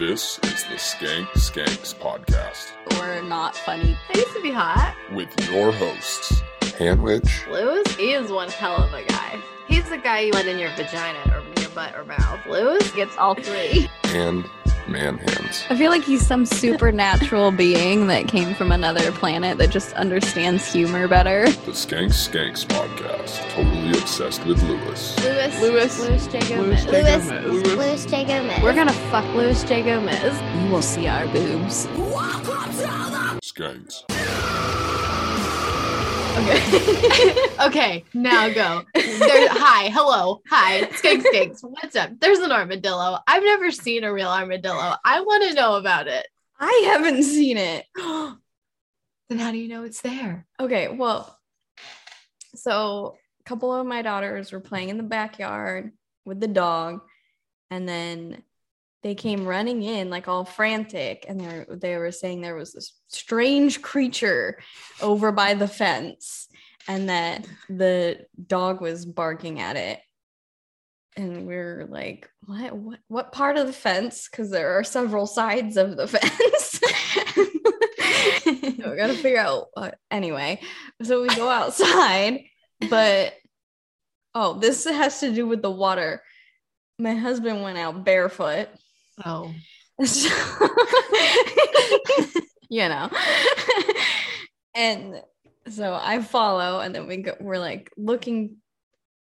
This is the Skank Skanks podcast We're not funny. I used to be hot. with your hosts, Hanwich Lewis, he is one hell of a guy. He's the guy you let in your vagina or your butt or mouth. Luis gets all three. and Manhands. I feel like he's some supernatural being that came from another planet that just understands humor better. The Skank Skanks podcast, totally obsessed with Luis. Luis. Luis. Luis J. Luis Gomez. J. Luis. Gomez. J. Gomez. We're gonna fuck Luis J. Gomez. You will see our boobs. Skanks. Okay. okay, now go. There's, hi, hello, hi, skank skanks. What's up? There's an armadillo. I've never seen a real armadillo. I want to know about it. I haven't seen it. then how do you know it's there? Okay, well, so a couple of my daughters were playing in the backyard with the dog, and then they came running in like all frantic, and they they were saying there was this strange creature over by the fence, and that the dog was barking at it. And we are like, what? What? What part of the fence? Because there are several sides of the fence. we gotta figure out. What. Anyway, so we go outside, but oh, this has to do with the water. My husband went out barefoot. Oh, So- you know. and so I follow, and then we go, we're like looking.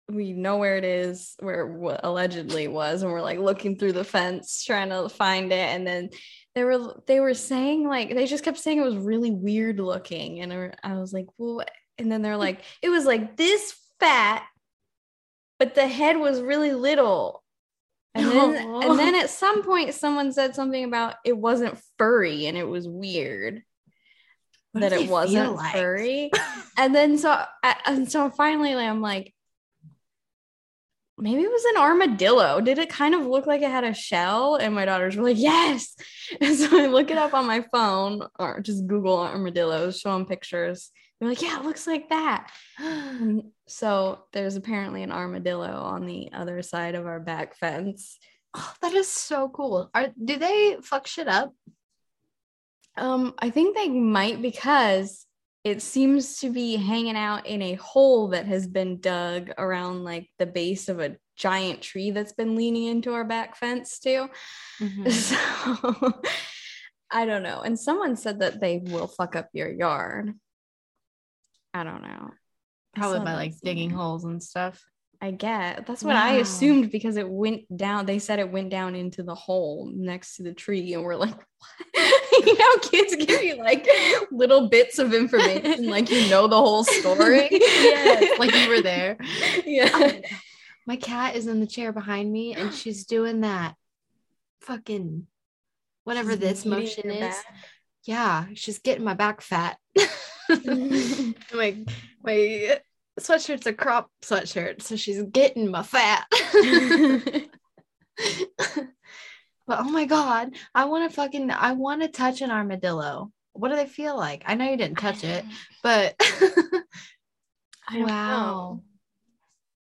We know where it is, where what allegedly was, and we're like looking through the fence trying to find it. And then they were they were saying like they just kept saying it was really weird looking, and I- I was like, well, and then they're like, it was like this fat, but the head was really little. And then, and then at some point, someone said something about it wasn't furry and it was weird What that it wasn't like? furry. and then so, and so finally, I'm like, maybe it was an armadillo. Did it kind of look like it had a shell? And my daughters were like, yes. And so I look it up on my phone or just Google armadillos, show them pictures. They're like, yeah, it looks like that. So there's apparently an armadillo on the other side of our back fence. Oh, that is so cool. Are do they fuck shit up? Um, I think they might because it seems to be hanging out in a hole that has been dug around like the base of a giant tree that's been leaning into our back fence too. So I don't know. And someone said that they will fuck up your yard. I don't know. Probably by like digging holes and stuff. I get that's what I assumed because it went down. They said it went down into the hole next to the tree, and we're like, what? you know, kids give you like little bits of information, like you know the whole story. yes, like you were there. yeah. Oh my cat is in the chair behind me and she's doing that fucking whatever She's this motion is. back. Yeah, she's getting my back fat. my my sweatshirt's a crop sweatshirt, so she's getting my fat. but oh my god, I want to fucking I want to touch an armadillo. What do they feel like? I know you didn't touch it, but wow. know.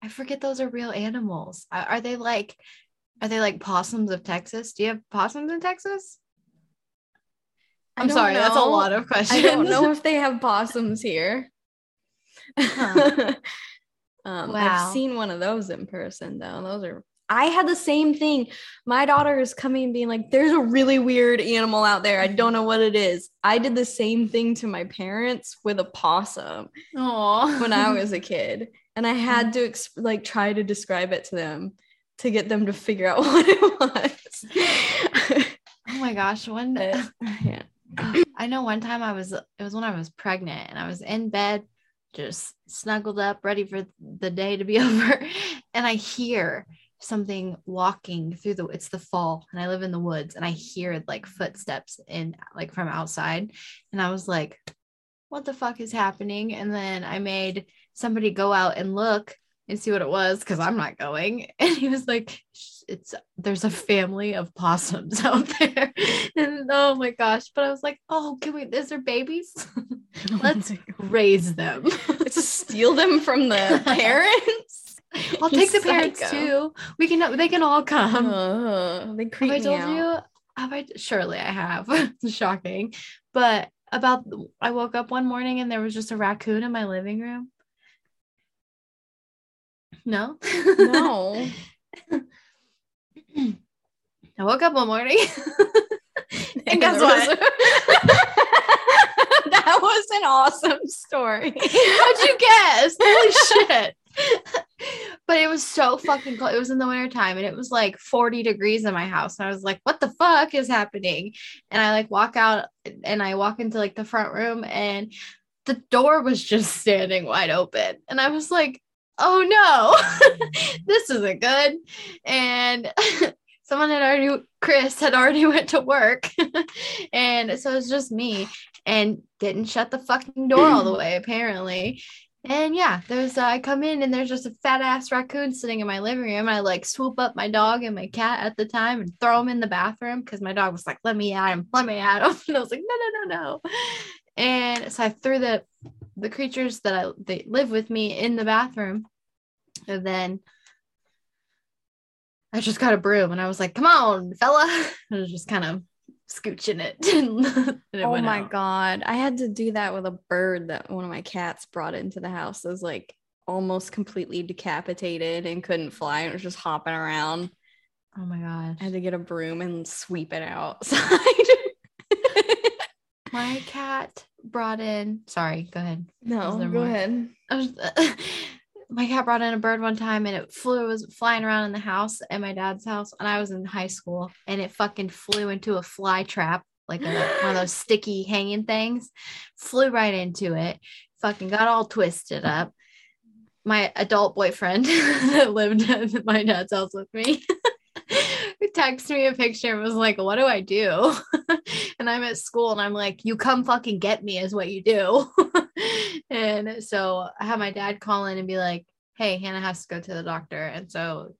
I forget those are real animals. Are, are they like are they like possums of Texas? Do you have possums in Texas? I'm sorry, that's a lot of questions. I don't know if they have possums here. Huh. um, Wow. I've seen one of those in person though. Those are. I had the same thing. My daughter is coming and being like, "There's a really weird animal out there. I don't know what it is." I did the same thing to my parents with a possum Aw. when I was a kid, and I had to ex- like try to describe it to them to get them to figure out what it was. oh my gosh, one But, yeah. I know one time I was it was when I was pregnant and I was in bed just snuggled up ready for the day to be over. And I hear something walking through the it's the fall and I live in the woods and I hear like footsteps in like from outside. And I was like what the fuck is happening? And then I made somebody go out and look and see what it was because I'm not going and he was like it's there's a family of possums out there and oh my gosh but I was like oh can we is there babies let's raise them Let's steal them from the parents. I'll take the parents Psycho. too we can they can all come Uh, they have creep I me told out. you have I? Surely I have. Shocking. But about, I woke up one morning and there was just a raccoon in my living room. No. No. I woke up one morning. And guess what? that was an awesome story. How'd you guess? Holy shit. but it was so fucking cold. It was in the winter time and it was like 40 degrees in my house. And I was like, what the fuck is happening? And I like walk out and I walk into like the front room and the door was just standing wide open. And I was like, oh no, this isn't good. And someone had already, Chris had already went to work. and so it's just me and didn't shut the fucking door all the way, apparently. And yeah, there's uh, I come in and there's just a fat ass raccoon sitting in my living room. I like swoop up my dog and my cat at the time and throw them in the bathroom because my dog was like, "Let me at him, let me at him," and I was like, "No, no, no, no." And so I threw the the creatures that I they live with me in the bathroom, and then I just got a broom and I was like, "Come on, fella!" I was just kind of scooching it. and it oh my out. god. I had to do that with a bird that one of my cats brought into the house. It was like almost completely decapitated and couldn't fly. It was just hopping around. Oh my gosh. I had to get a broom and sweep it outside. My cat brought in. Sorry, go ahead. no, go more? ahead. My cat brought in a bird one time and it flew, it was flying around in the house at my dad's house. And I was in high school and it fucking flew into a fly trap, like a, one of those sticky hanging things, flew right into it, fucking got all twisted up. My adult boyfriend that lived at my dad's house with me. texted me a picture and was like, What do I do? and I'm at school and I'm like, You come fucking get me, is what you do. and so I had my dad call in and be like, Hey, Hannah has to go to the doctor. And so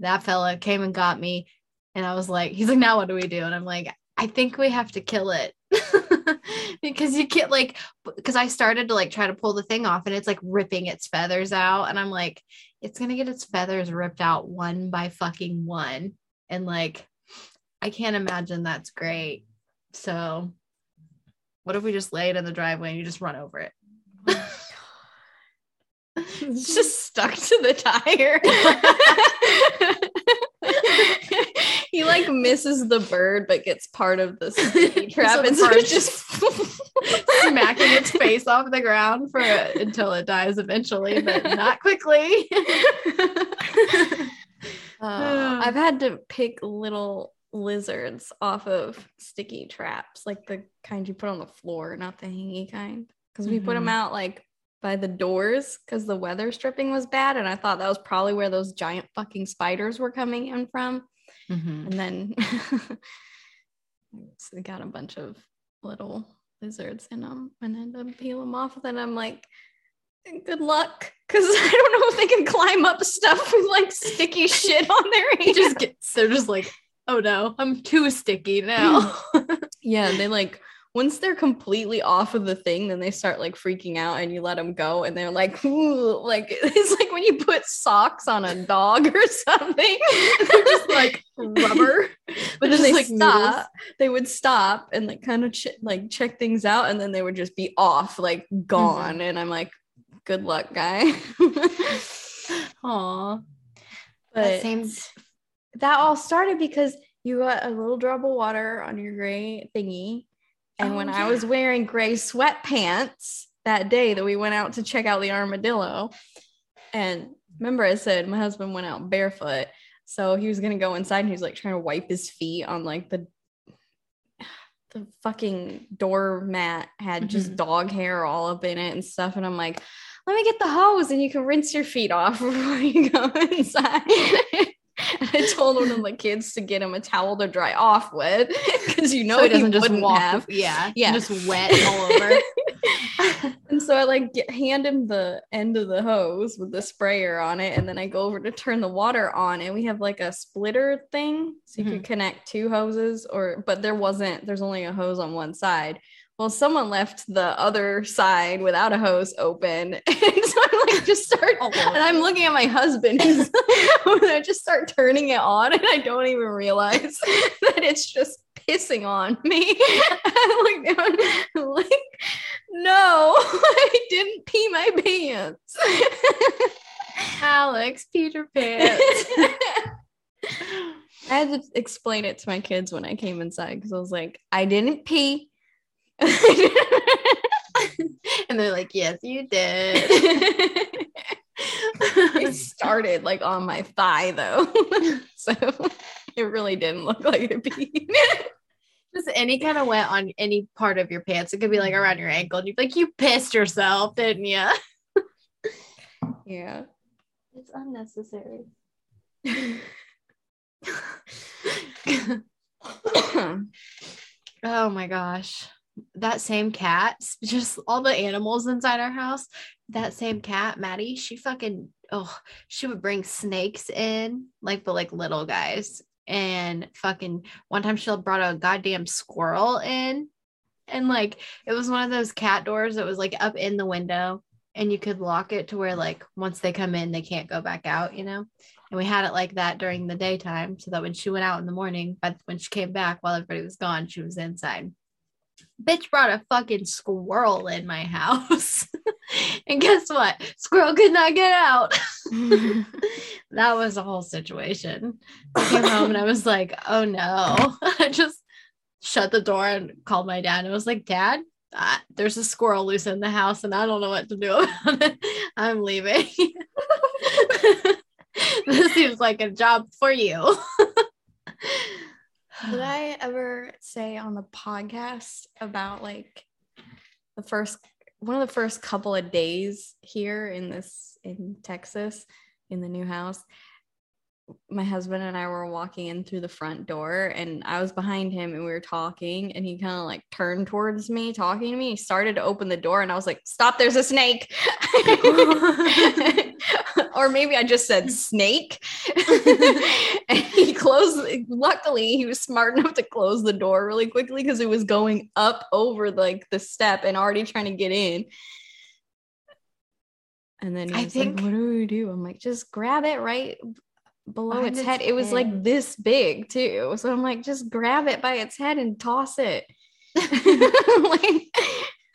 that fella came and got me. And I was like, He's like, Now what do we do? And I'm like, I think we have to kill it. because you can't like because I started to like try to pull the thing off and it's like ripping its feathers out and I'm like it's gonna get its feathers ripped out one by fucking one and like I can't imagine that's great. So what if we just lay it in the driveway and you just run over it? It's just stuck to the tire. he like misses the bird but gets part of the sticky trap and so it's just smacking its face off the ground for until it dies eventually but not quickly Uh, I've had to pick little lizards off of sticky traps, like the kind you put on the floor, not the hangy kind. Because we put them out like by the doors because the weather stripping was bad. And I thought that was probably where those giant fucking spiders were coming in from. Mhm. And then so they got a bunch of little lizards in them and had to peel them off. And I'm like, good luck. Cause I don't know if they can climb up stuff with like sticky shit on their hands. just gets they're just like oh no i'm too sticky now Yeah, they like once they're completely off of the thing, then they start like freaking out, and you let them go, and they're like, Ooh, like it's like when you put socks on a dog or something. they're just like rubber but then they like stop. noodles. They would stop and like kind of ch- like check things out, and then they would just be off, like mm-hmm. gone. And I'm like, good luck, guy. Aw. but that same that all started because you got a little drop of water on your gray thingy. And Oh, when I was wearing gray sweatpants that day that we went out to check out the armadillo, and remember I said my husband went out barefoot. So he was gonna go inside and he was like trying to wipe his feet on like the the fucking doormat had just Mhm. dog hair all up in it and stuff. And I'm like, let me get the hose and you can rinse your feet off before you go inside. I told one of the kids to get him a towel to dry off with because you know so he it doesn't just walk have. yeah Yeah. just wet all over and so I like get, hand him the end of the hose with the sprayer on it, and then I go over to turn the water on, and we have like a splitter thing, so you Mm-hmm. could connect two hoses, or but there wasn't. There's only a hose on one side. Well, someone left the other side without a hose open. And so I'm like just start Oh. and I'm looking at my husband. He's I just start turning it on and I don't even realize that it's just pissing on me. I look down I'm like, no, I didn't pee my pants. Alex, Peter Pan. I had to explain it to my kids when I came inside because I was like, I didn't pee. and they're like, yes, you did. it started like on my thigh though. so it really didn't look like a pee. Just any kind of wet on any part of your pants. It could be like around your ankle. And you'd be like, you pissed yourself, didn't you? yeah. It's unnecessary. Oh my gosh. That same cat, just all the animals inside our house. That same cat, Maddie, she fucking oh, she would bring snakes in, like but like little guys. And fucking one time she brought a goddamn squirrel in. And like it was one of those cat doors that was like up in the window and you could lock it to where like once they come in, they can't go back out, you know? And we had it like that during the daytime so that when she went out in the morning, but when she came back while everybody was gone, she was inside. Bitch brought a fucking squirrel in my house. and guess what? Squirrel could not get out. that was a whole situation. I came home and I was like, oh no. I just shut the door and called my dad and was like, Dad, uh, there's a squirrel loose in the house and I don't know what to do about it. I'm leaving. this seems like a job for you. Did I ever say on the podcast about like the first one of the first couple of days here in this in Texas in the new house? My husband and I were walking in through the front door and I was behind him and we were talking and he kind of like turned towards me talking to me. He started to open the door and I was like, "Stop, there's a snake." or maybe I just said snake. and closed luckily he was smart enough to close the door really quickly because it was going up over like the step and already trying to get in. And then he I think- like, What do we do? I'm like, just grab it right below its its head. It was like this big too. So I'm like, just grab it by its head and toss it. like,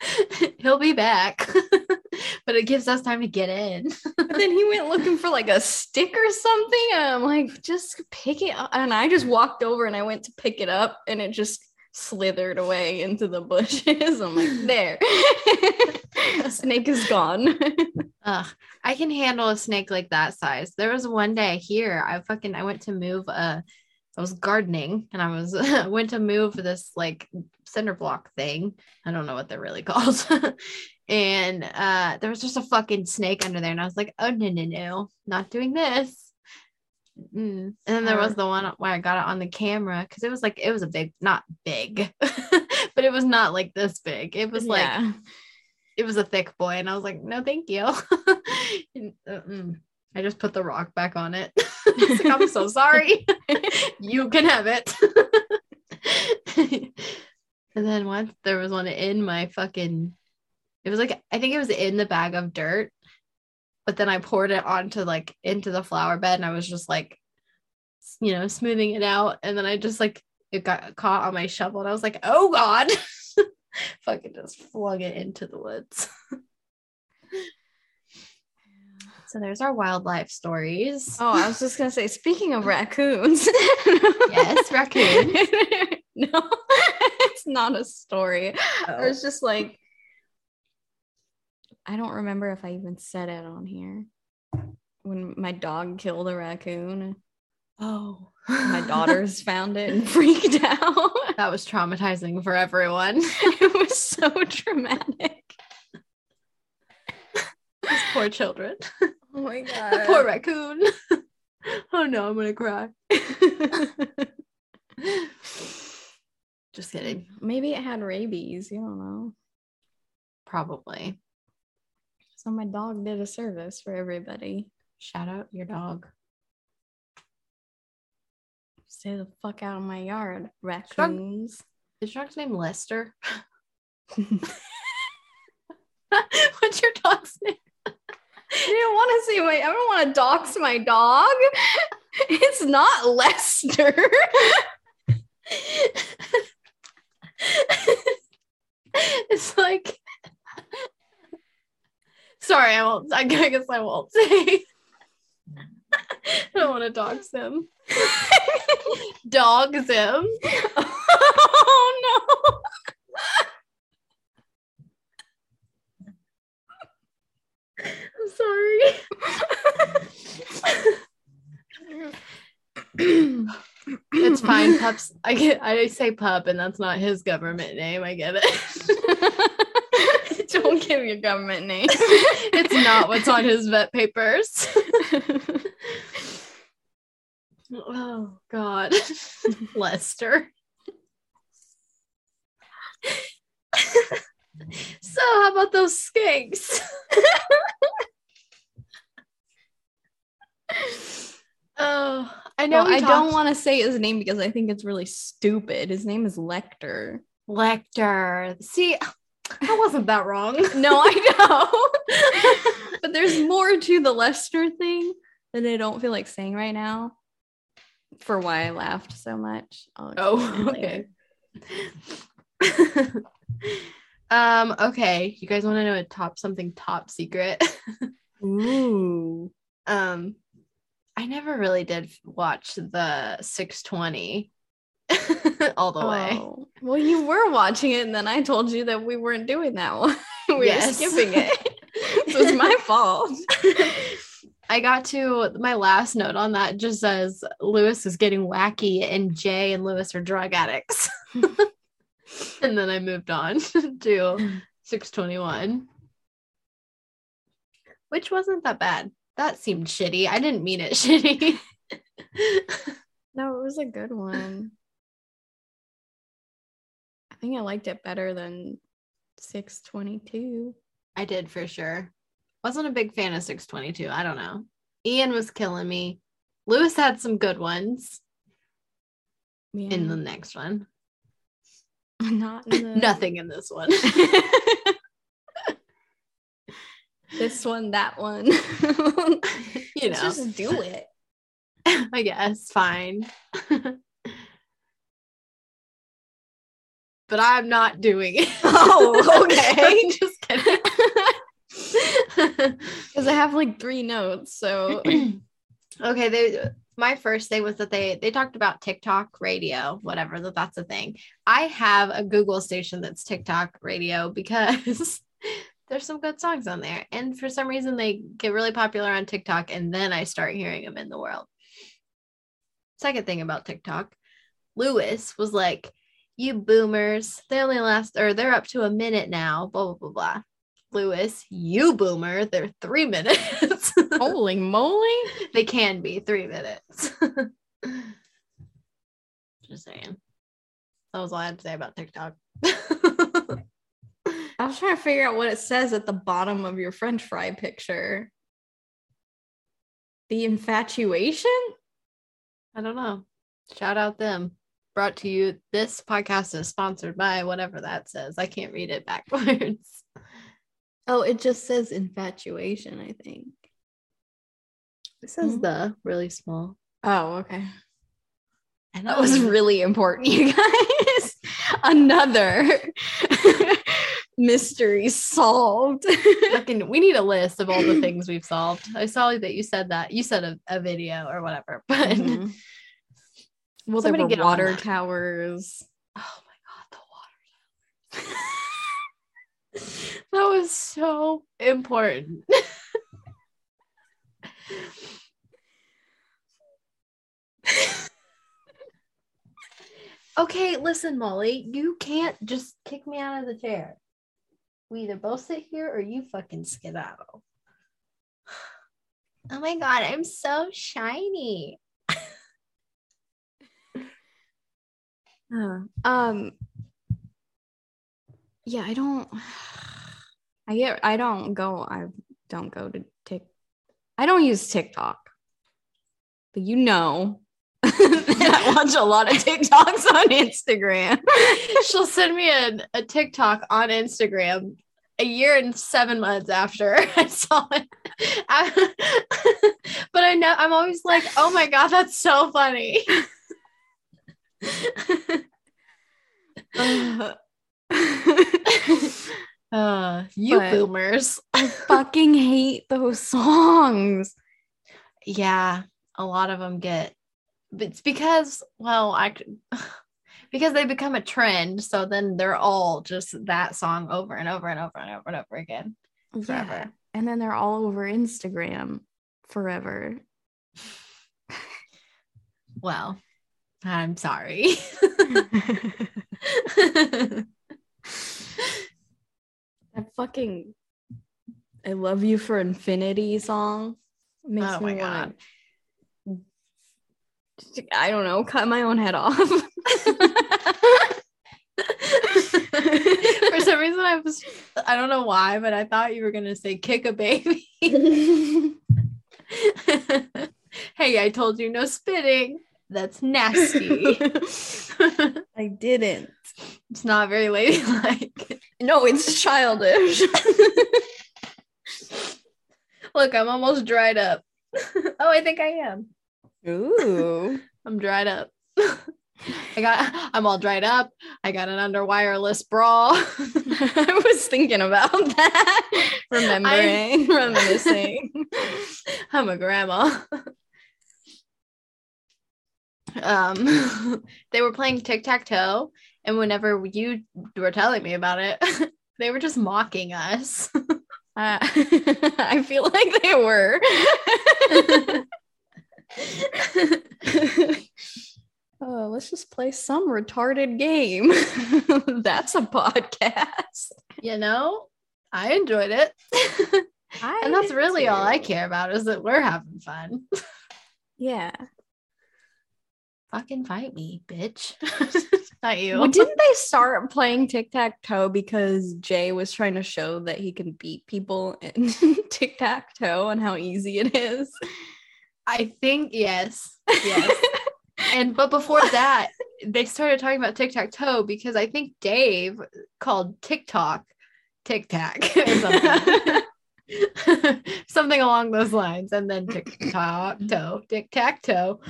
He'll be back. but it gives us time to get in. But then he went looking for like a stick or something. And I'm like, just pick it up. And I just walked over and I went to pick it up and it just slithered away into the bushes. I'm like, there. the snake is gone. Ugh, I can handle a snake like that size. There was one day here, I fucking I went to move uh I was gardening and I was went to move this like cinder block thing. I don't know what they're really called. and uh there was just a fucking snake under there and I was like, "Oh no, no, no. Not doing this." Mm. And then there was the one where I got it on the camera because it was like it was a big, not big, but it was not like this big. It was like Yeah. it was a thick boy and i was like no thank you And, uh-mm. I just put the rock back on it. Like, i'm so sorry. You can have it. And then once there was one in my fucking it was like i think it was in the bag of dirt but then i poured it onto like into the flower bed and i was just like you know smoothing it out. And then i just like it got caught on my shovel and i was like oh god. Fucking just flung it into the woods. So there's our wildlife stories. Oh, I was just gonna say, speaking of raccoons. Yes, raccoon. no, it's not a story. Oh. It was just like I don't remember if I even said it on here. When my dog killed a raccoon, Oh, my daughters found it and freaked out. that was traumatizing for everyone. it was so dramatic. Those poor children. Oh my god. The poor raccoon. oh no, I'm gonna cry. Just kidding. Maybe it had rabies. You don't know. Probably. So my dog did a service for everybody. Shout out your dog. Stay the fuck out of my yard, raccoons. Is your dog's name Lester? What's your dog's name? Didn't want to see my. I don't want to dox my dog. It's not Lester. it's like sorry i won't i guess i won't say i don't want to dox him dogs him oh no. I'm sorry. It's fine. Pups i get i say pup and that's not his government name. I get it. Don't give your government name. it's not what's on his vet papers. Oh god. Lester. So how about those skinks oh i know No, we I don't want to say his name because I think it's really stupid. His name is Lecter. lecter see i wasn't that wrong No, I know. but there's more to the Lester thing that I don't feel like saying right now. For why I laughed so much. Oh, okay. um, okay. You guys want to know a top something top secret? Ooh. um, I never really did watch the 620 all the way. Oh. Well, you were watching it, and then I told you that we weren't doing that one. we Yes. were skipping it. so it's my fault. I got to my last note on that just says Luis is getting wacky and Jay and Luis are drug addicts. and then I moved on to 621. Which wasn't that bad. That seemed shitty. I didn't mean it shitty. No, it was a good one. I think I liked it better than 622. I did for sure. Wasn't a big fan of 622. I don't know. Ian was killing me. Luis had some good ones Yeah. in the next one. Not in the Nothing in this one. This one, that one. you Let's know, just do it. I guess fine. but I'm not doing it. Oh, okay. Just kidding. Because I have like three notes. So okay, they my first thing was that they they talked about TikTok radio, whatever that that's a thing. I have a Google station that's TikTok radio because there's some good songs on there, and for some reason they get really popular on TikTok, and then I start hearing them in the world. Second thing about TikTok, Luis was like, "You boomers, they only last or they're up to a minute now." Blah blah blah blah. Luis, you boomer, they're three minutes. holy moly. they can be three minutes. Just saying. That was all I had to say about TikTok. I was trying to figure out what it says at the bottom of your French fry picture. The infatuation? I don't know. Shout out them. Brought to you. This podcast is sponsored by whatever that says. I can't read it backwards. Oh, it just says infatuation, I think. It says Mhm. the really small. Oh, okay. And That was really important, you guys. Another mystery solved. Fucking, we need a list of all the things we've solved. I saw that you said that. You said a, a video or whatever, but Mhm. Well, Somebody there get were water towers. Oh my god, the water. towers. that was so important. okay, listen, Molly, you can't just kick me out of the chair. We either both sit here or you fucking skedaddle. Oh my god, I'm so shiny. Um yeah, I don't I get I don't go I don't go to Tik I don't use TikTok. But you know I watch a lot of TikToks on Instagram. She'll send me a, a TikTok on Instagram a year and seven months after I saw it. I- but I know I'm always like, oh my god, that's so funny. Uh, Uh, you But- boomers. I fucking hate those songs. Yeah, a lot of them get. It's because, well, i because they become a trend. So then they're all just that song over and over and over and over and over again forever. Yeah. And then they're all over Instagram forever. Well, I'm sorry. That fucking I love you for infinity song makes Oh me God. want I don't know, cut my own head off. For some reason, I was, I don't know why, but I thought you were going to say kick a baby. hey, I told you no spitting. That's nasty. I didn't. it's not very ladylike. No, it's childish. Look, I'm almost dried up. oh, I think I am. Ooh. I'm dried up. I got I'm all dried up. I got an under wireless bra. I was thinking about that. Remembering, reminiscing. I'm a grandma. um they were playing tic-tac-toe and whenever you were telling me about it, they were just mocking us. Uh, I feel like they were. Oh, let's just play some retarded game. That's a podcast. you know, I enjoyed it. I and that's really all I care about is that we're having fun. Yeah. Fucking fight me, bitch. Not you. Well, didn't they start playing tic tac toe because Jay was trying to show that he can beat people in tic tac toe and how easy it is? I think yes. Yes. and but before that, they started talking about tic tac toe because I think Dave called TikTok tic tac or something. something along those lines. And then tic tac toe, tic tac toe.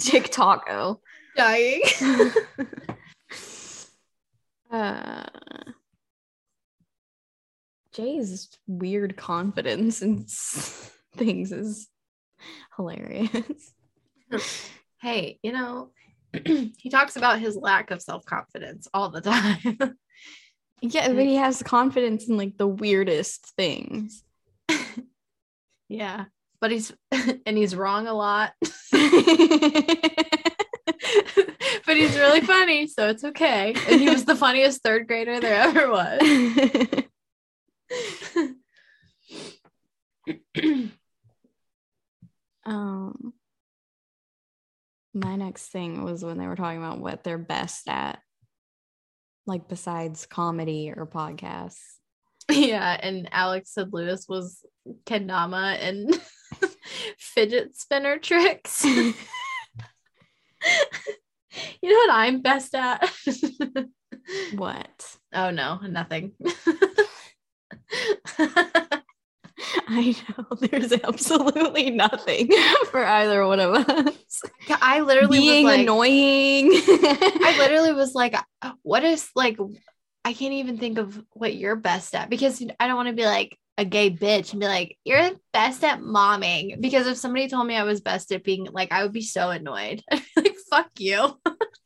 Tic taco. Dying. Uh, Jay's weird confidence in s- things is hilarious. hey, you know, he talks about his lack of self confidence all the time. Yeah, but he has confidence in like the weirdest things. yeah. But he's and he's wrong a lot. but he's really funny, so it's okay. And he was the funniest third grader there ever was. um, my next thing was when they were talking about what they're best at, like besides comedy or podcasts. yeah, and Alex said Luis was kendama and fidget spinner tricks. you know what I'm best at? What? oh no, nothing. I know there's absolutely nothing for either one of us. I literally Being was like, annoying. I literally was like, what is like, I can't even think of what you're best at because I don't want to be like a gay bitch and be like, you're best at momming. Because if somebody told me I was best at being like, I would be so annoyed. I'd be like, fuck you.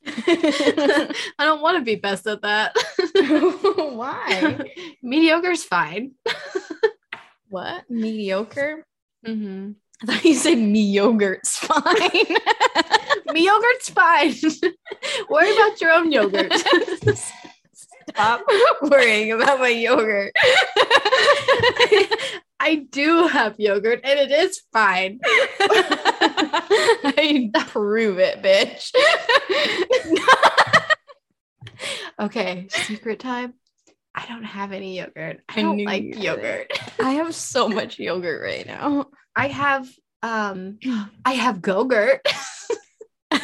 I don't want to be best at that. Why? Mediocre's fine. What? Mediocre? Mm-hmm. I thought you said me yogurt's fine. Me yogurt's fine. Worry about your own yogurt. Stop worrying about my yogurt. I do have yogurt and it is fine. I prove it, bitch. Okay, secret time. I don't have any yogurt. I, don't like yogurt. I have so much yogurt right now. I have um I have go-gurt. and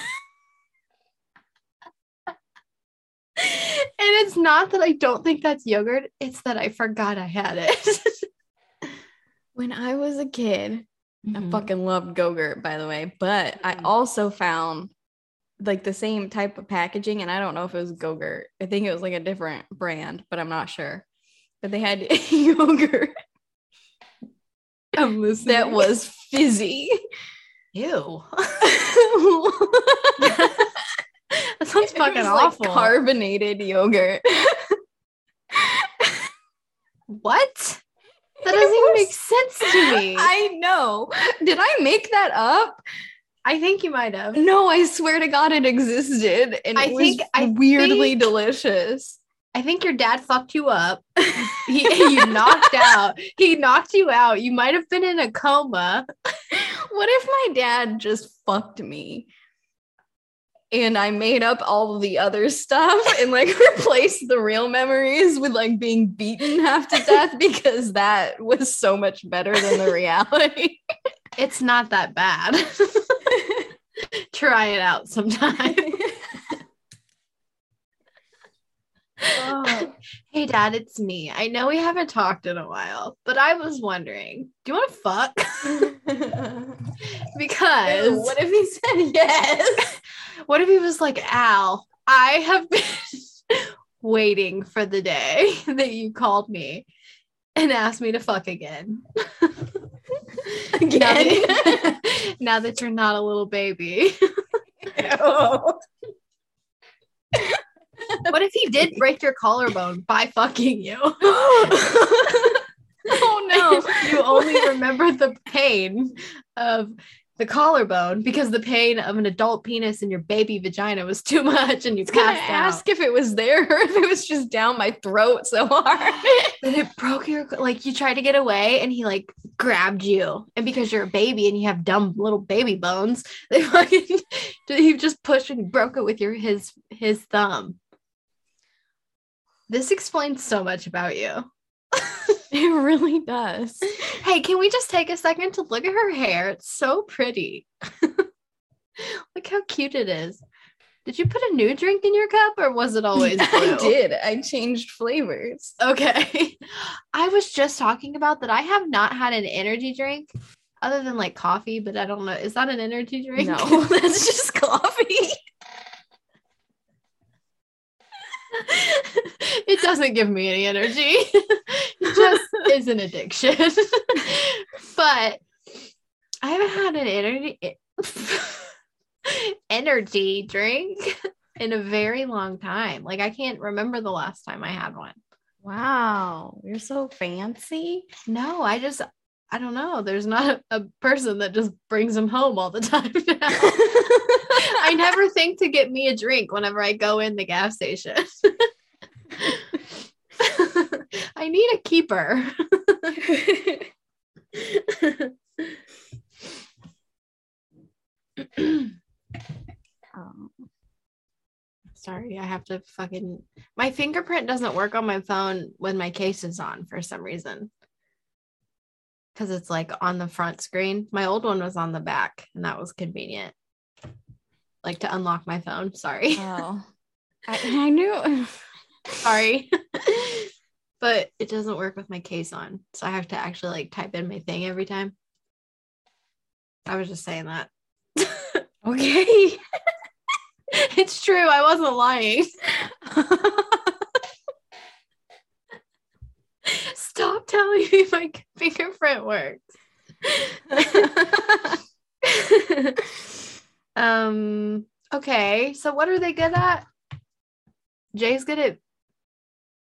it's not that I don't think that's yogurt, it's that I forgot I had it. when I was a kid, mm-hmm. I fucking loved go-gurt by the way, but mm-hmm. I also found like the same type of packaging, and I don't know if it was Go-Gurt. I think it was like a different brand, but I'm not sure. But they had yogurt I'm listening. that was fizzy. ew. that that sounds fucking awful. carbonated yogurt. what? That doesn't even make sense to me. I, I know. Did I make that up? Think you might have. No, I swear to God, it existed, and I it think- was I weirdly think- delicious. I think your dad fucked you up. He you knocked out. He knocked you out. You might have been in a coma. what if my dad just fucked me? And I made up all the other stuff and like replaced the real memories with like being beaten half to death because that was so much better than the reality. It's not that bad. Try it out sometime. Oh. Hey, Dad, it's me. I know we haven't talked in a while, but I was wondering, do you want to fuck? because Ew, what if he said yes? what if he was like, Al, I have been waiting for the day that you called me and asked me to fuck again. Now that, now that you're not a little baby. What if he did break your collarbone by fucking you? oh no. you only remember the pain of the collarbone because the pain of an adult penis in your baby vagina was too much and you gonna ask if it was there or if it was just down my throat so hard. that it broke your like you tried to get away and he like grabbed you. And because you're a baby and you have dumb little baby bones, they fucking he just pushed and broke it with your his his thumb. This explains so much about you. It really does. Hey, can we just take a second to look at her hair? It's so pretty. look how cute it is. Did you put a new drink in your cup or was it always blue? I did. I changed flavors. Okay. I was just talking about that I have not had an energy drink other than like coffee, but I don't know. Is that an energy drink? No, that's just coffee. it doesn't give me any energy. it just is an addiction. but I haven't had an energy energy drink in a very long time. Like I can't remember the last time I had one. Wow, you're so fancy. No, I just I don't know. There's not a, a person that just brings them home all the time now. I never think to get me a drink whenever I go in the gas station. I need a keeper. Um, Sorry, I have to fucking. My fingerprint doesn't work on my phone when my case is on for some reason. Because it's like on the front screen. My old one was on the back, and that was convenient. Like to unlock my phone. Sorry. oh, I, I knew. Sorry. but it doesn't work with my case on. So I have to actually like type in my thing every time. I was just saying that. Okay. it's true. I wasn't lying. Stop telling me my fingerprint works. um okay, so what are they good at? Jay's good at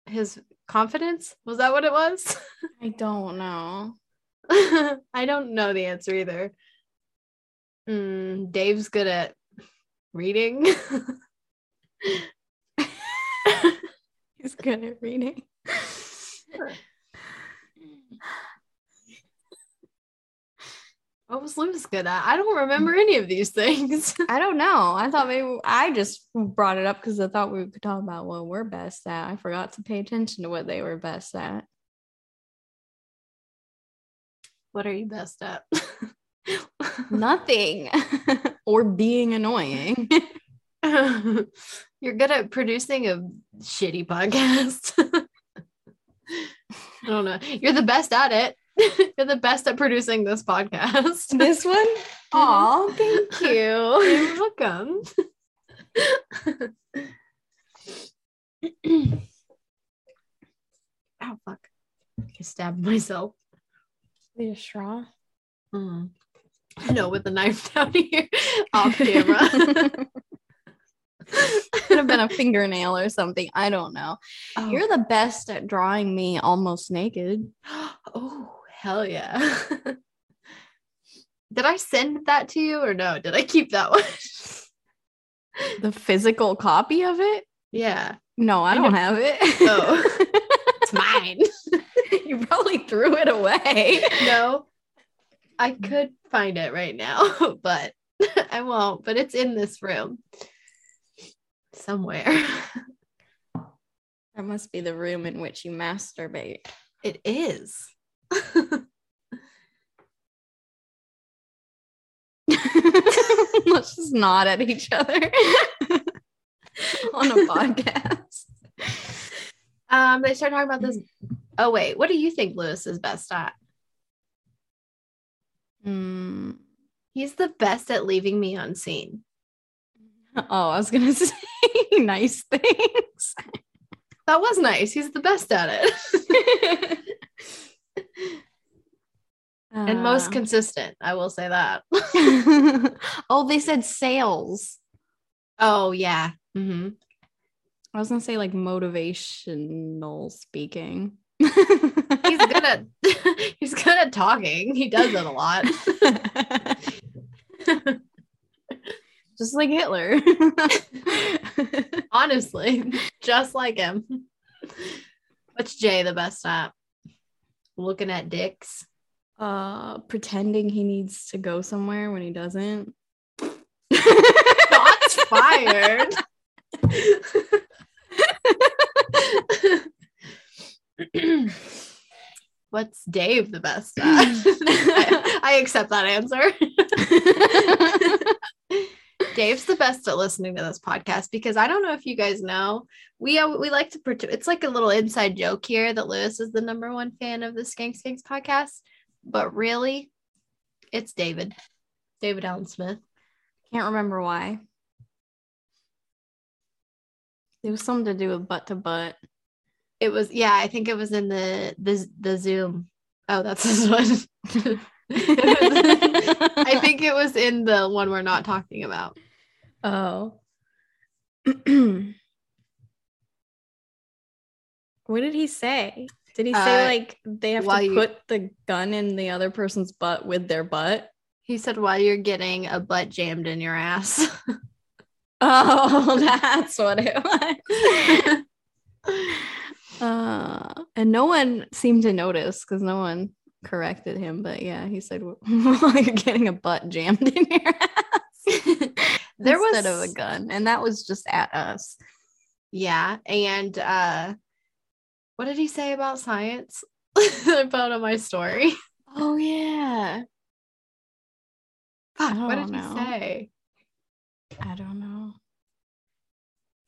his confidence. Was that what it was? I don't know. I don't know the answer either. Mm, Dave's good at reading. He's good at reading. What was Luis good at? I don't remember any of these things. I don't know. I thought maybe I just brought it up because I thought we could talk about what we're best at. I forgot to pay attention to what they were best at. what are you best at? Nothing. or being annoying. You're good at producing a shitty podcast. I don't know. You're the best at it. You're the best at producing this podcast. This one? Aw, thank you. You're welcome. Ow, fuck. I stabbed myself. Need a straw? Mm. No, with the knife down here off camera. Could have been a fingernail or something. I don't know. Oh. You're the best at drawing me almost naked. oh, hell yeah. Did I send that to you or no? Did I keep that one? The physical copy of it? yeah, No, I I don't know. have it. Oh. it's mine. you probably threw it away. no, I could find it right now, but I won't. But it's in this room somewhere. That must be the room in which you masturbate. It is. Let's just nod at each other on a podcast. Um, they start talking about this. Oh wait, what do you think Luis is best at? Hmm. He's the best at leaving me unseen. Oh, I was gonna say nice things. That was nice. He's the best at it. and most Uh, consistent. I will say that. oh, they said sales. oh yeah. hmm I was gonna say like motivational speaking. He's good at he's good at talking. He does it a lot. Just like Hitler. Honestly, just like him. What's Jay the best at? Looking at dicks. uh pretending he needs to go somewhere when he doesn't. Shots fired. What's Dave the best at? I, I accept that answer. Dave's the best at listening to this podcast because I don't know if you guys know, we uh, we like to it's like a little inside joke here that Luis is the number one fan of the Skank Skanks podcast, but really, it's David, David Allen Smith. Can't remember why. It was something to do with butt to butt. It was yeah, I think it was in the the the Zoom. Oh, that's this one. I think it was in the one we're not talking about. Oh. what did he say? Did he say Uh, like they have to you- put the gun in the other person's butt with their butt? He said while you're getting a butt jammed in your ass. Oh, that's what it was. uh, and no one seemed to notice because no one corrected him. But yeah, he said, "While you're getting a butt jammed in your ass." There was- instead of a gun, and that was just at us. yeah, and uh what did he say about science? Put on my story. Oh yeah, Fuck, what did know. he say? I don't know.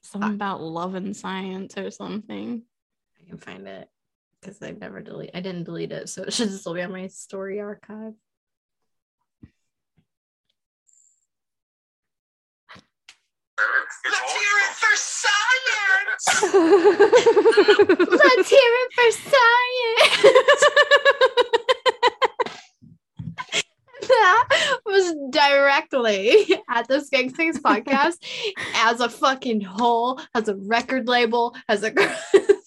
Something about love and science or something. I can find it because I never delete. I didn't delete it, so it should still be on my story archive. Let's hear it for science! Let's hear it for science. that was directly at the Skank Things podcast as a fucking whole, as a record label, as a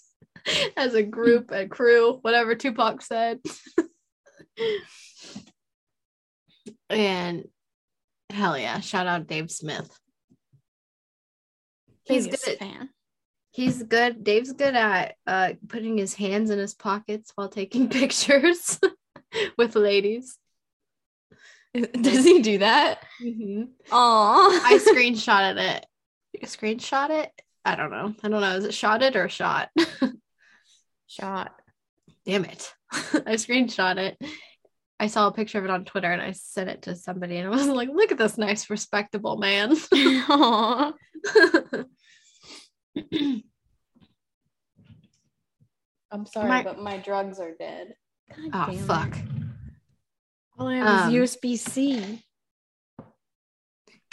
as a group, a crew, whatever Tupac said. and hell yeah, shout out Dave Smith. He's Biggest good at- fan. He's good. Dave's good at uh, putting his hands in his pockets while taking pictures with ladies. Does he do that? Oh, I screenshotted it. Screenshot it? I don't know. I don't know. Is it shotted or shot? Shot. Damn it. I screenshot it. I saw a picture of it on Twitter and I sent it to somebody and I was like, look at this nice, respectable man. I'm sorry, My- but my drugs are dead. God oh it. fuck. All I have Um, is USB C.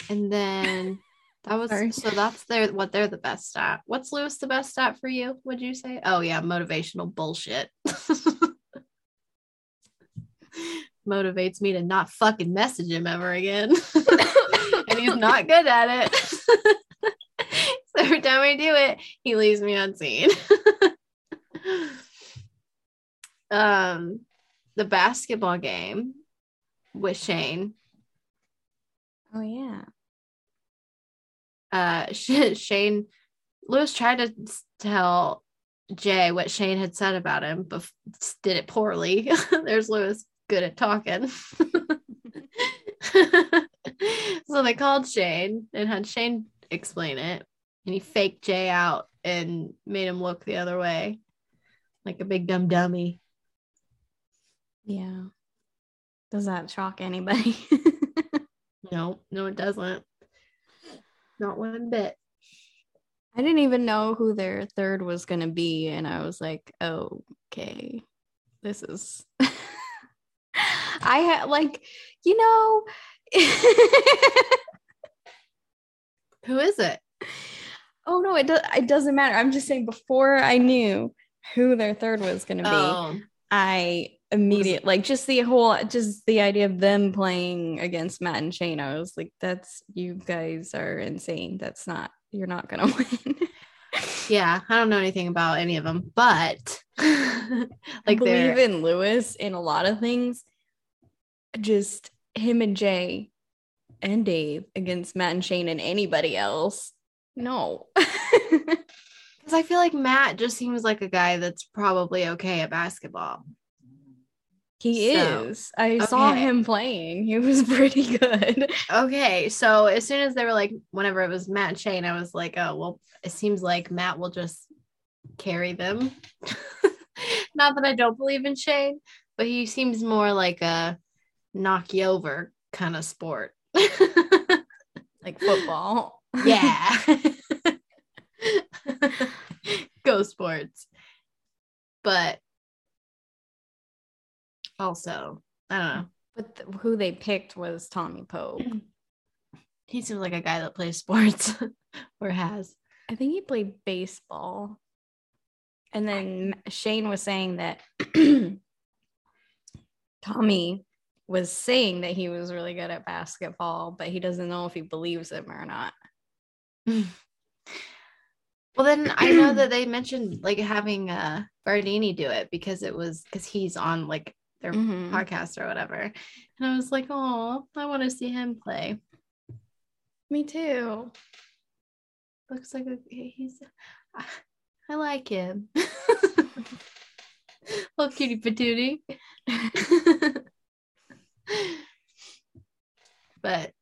And then that was Sorry. so that's their what they're the best at. What's Luis the best at for you? Would you say? Oh yeah, motivational bullshit. Motivates me to not fucking message him ever again. and he's not good at it. so every time I do it, he leaves me unseen. um the basketball game with Shane Oh yeah. Uh Shane Luis tried to tell Jay what Shane had said about him, but did it poorly. There's Luis good at talking. so they called Shane and had Shane explain it, and he faked Jay out and made him look the other way, like a big dumb dummy. Yeah. Does that shock anybody? No, no, it doesn't. Not one bit. I didn't even know who their third was going to be. And I was like, oh, okay, this is. I had like, you know, Who is it? oh no, it, do- it doesn't matter. I'm just saying, before I knew who their third was going to be, Oh, I immediate like just the whole just the idea of them playing against Matt and Shane. I was like, that's you guys are insane. That's not you're not gonna win. yeah. I don't know anything about any of them, but like believe they're in Luis in a lot of things. Just him and Jay and Dave against Matt and Shane and anybody else. No. because I feel like Matt just seems like a guy that's probably okay at basketball. He So, is. I saw him playing. He was pretty good. Okay, so as soon as they were like, whenever it was Matt Shane, I was like, oh well, it seems like Matt will just carry them. Not that I don't believe in Shane, but he seems more like a knock you over kind of sport. Like football. yeah. Go sports. But also, I don't know. But who they picked was Tommy Pope. He seems like a guy that plays sports or has. I think he played baseball. And then Shane was saying that Tommy was saying that he was really good at basketball, but he doesn't know if he believes him or not. Well, then I know that they mentioned like having uh Bardini do it because it was because he's on like their Mhm. podcast or whatever. And I was like, oh, I want to see him play. Me too. Looks like a, he's, I like him. Little cutie patootie. but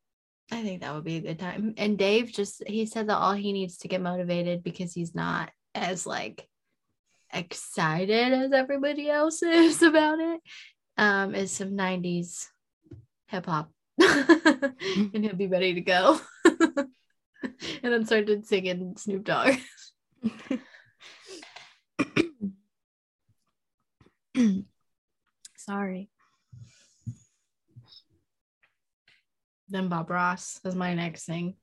I think that would be a good time. And Dave just he said that all he needs to get motivated because he's not as like excited as everybody else is about it. Um, is some 90s hip hop. and he'll be ready to go. and then started singing Snoop Dogg. Sorry. Then Bob Ross is my next thing.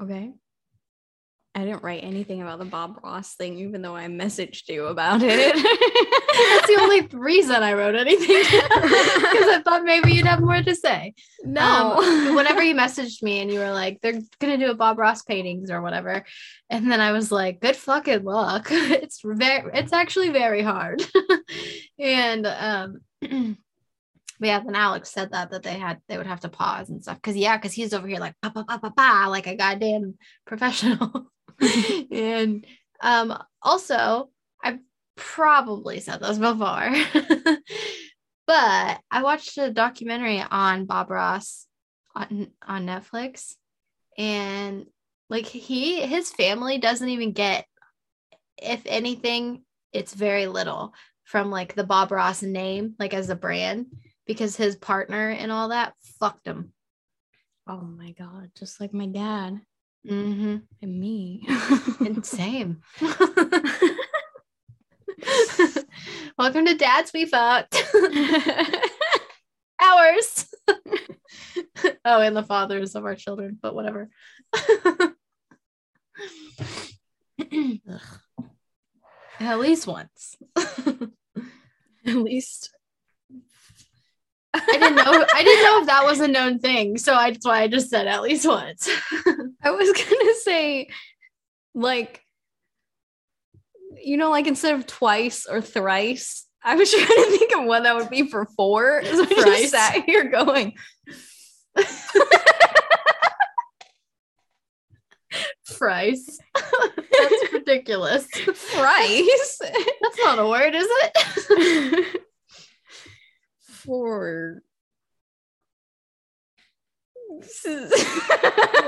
Okay. I didn't write anything about the Bob Ross thing, even though I messaged you about it. That's the only reason I wrote anything because I thought maybe you'd have more to say. no. Um, whenever you messaged me and you were like, they're gonna do a Bob Ross paintings or whatever, and then I was like, good fucking luck. It's very, it's actually very hard. and um, but yeah, then Alex said that that they had they would have to pause and stuff because yeah, because he's over here like pa pa pa pa pa like a goddamn professional. and um, also, I've probably said this before, but I watched a documentary on Bob Ross on on Netflix, and like he his family doesn't even get, if anything, it's very little from like the Bob Ross name, like as a brand. Because his partner and all that fucked him. Oh my god, just like my dad Mm-hmm. and me. And same. Welcome to Dad's We Fucked. Ours. oh, and the fathers of our children, but whatever. At least once. At least I didn't know. I didn't know if that was a known thing, so I, that's why I just said at least once. I was gonna say, like, you know, like instead of twice or thrice, I was trying to think of what that would be for four. So I Thrice. just sat here going, Fries. That's ridiculous. thrice That's not a word, is it? For.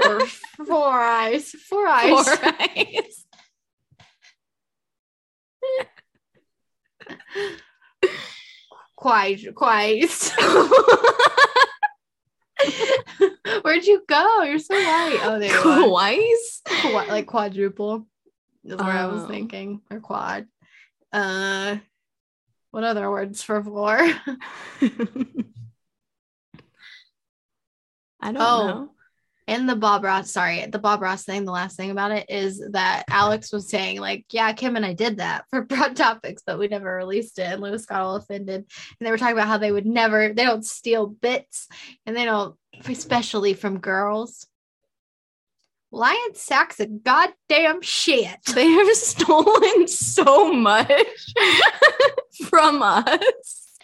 Four, four eyes. Four eyes. Four eyes. Quite, quite. Where'd you go? You're so white. Oh, there you. Twice? Qua- like quadruple is where I was Oh. thinking, or quad. Uh, what other words for four? I don't Oh. know. And the Bob Ross, sorry, the Bob Ross thing, the last thing about it is that Alex was saying, like, yeah, Kim and I did that for broad topics, but we never released it. And Luis got all offended. And they were talking about how they would never, they don't steal bits and they don't, especially from girls. Lion sacks of goddamn shit. They have stolen so much from us.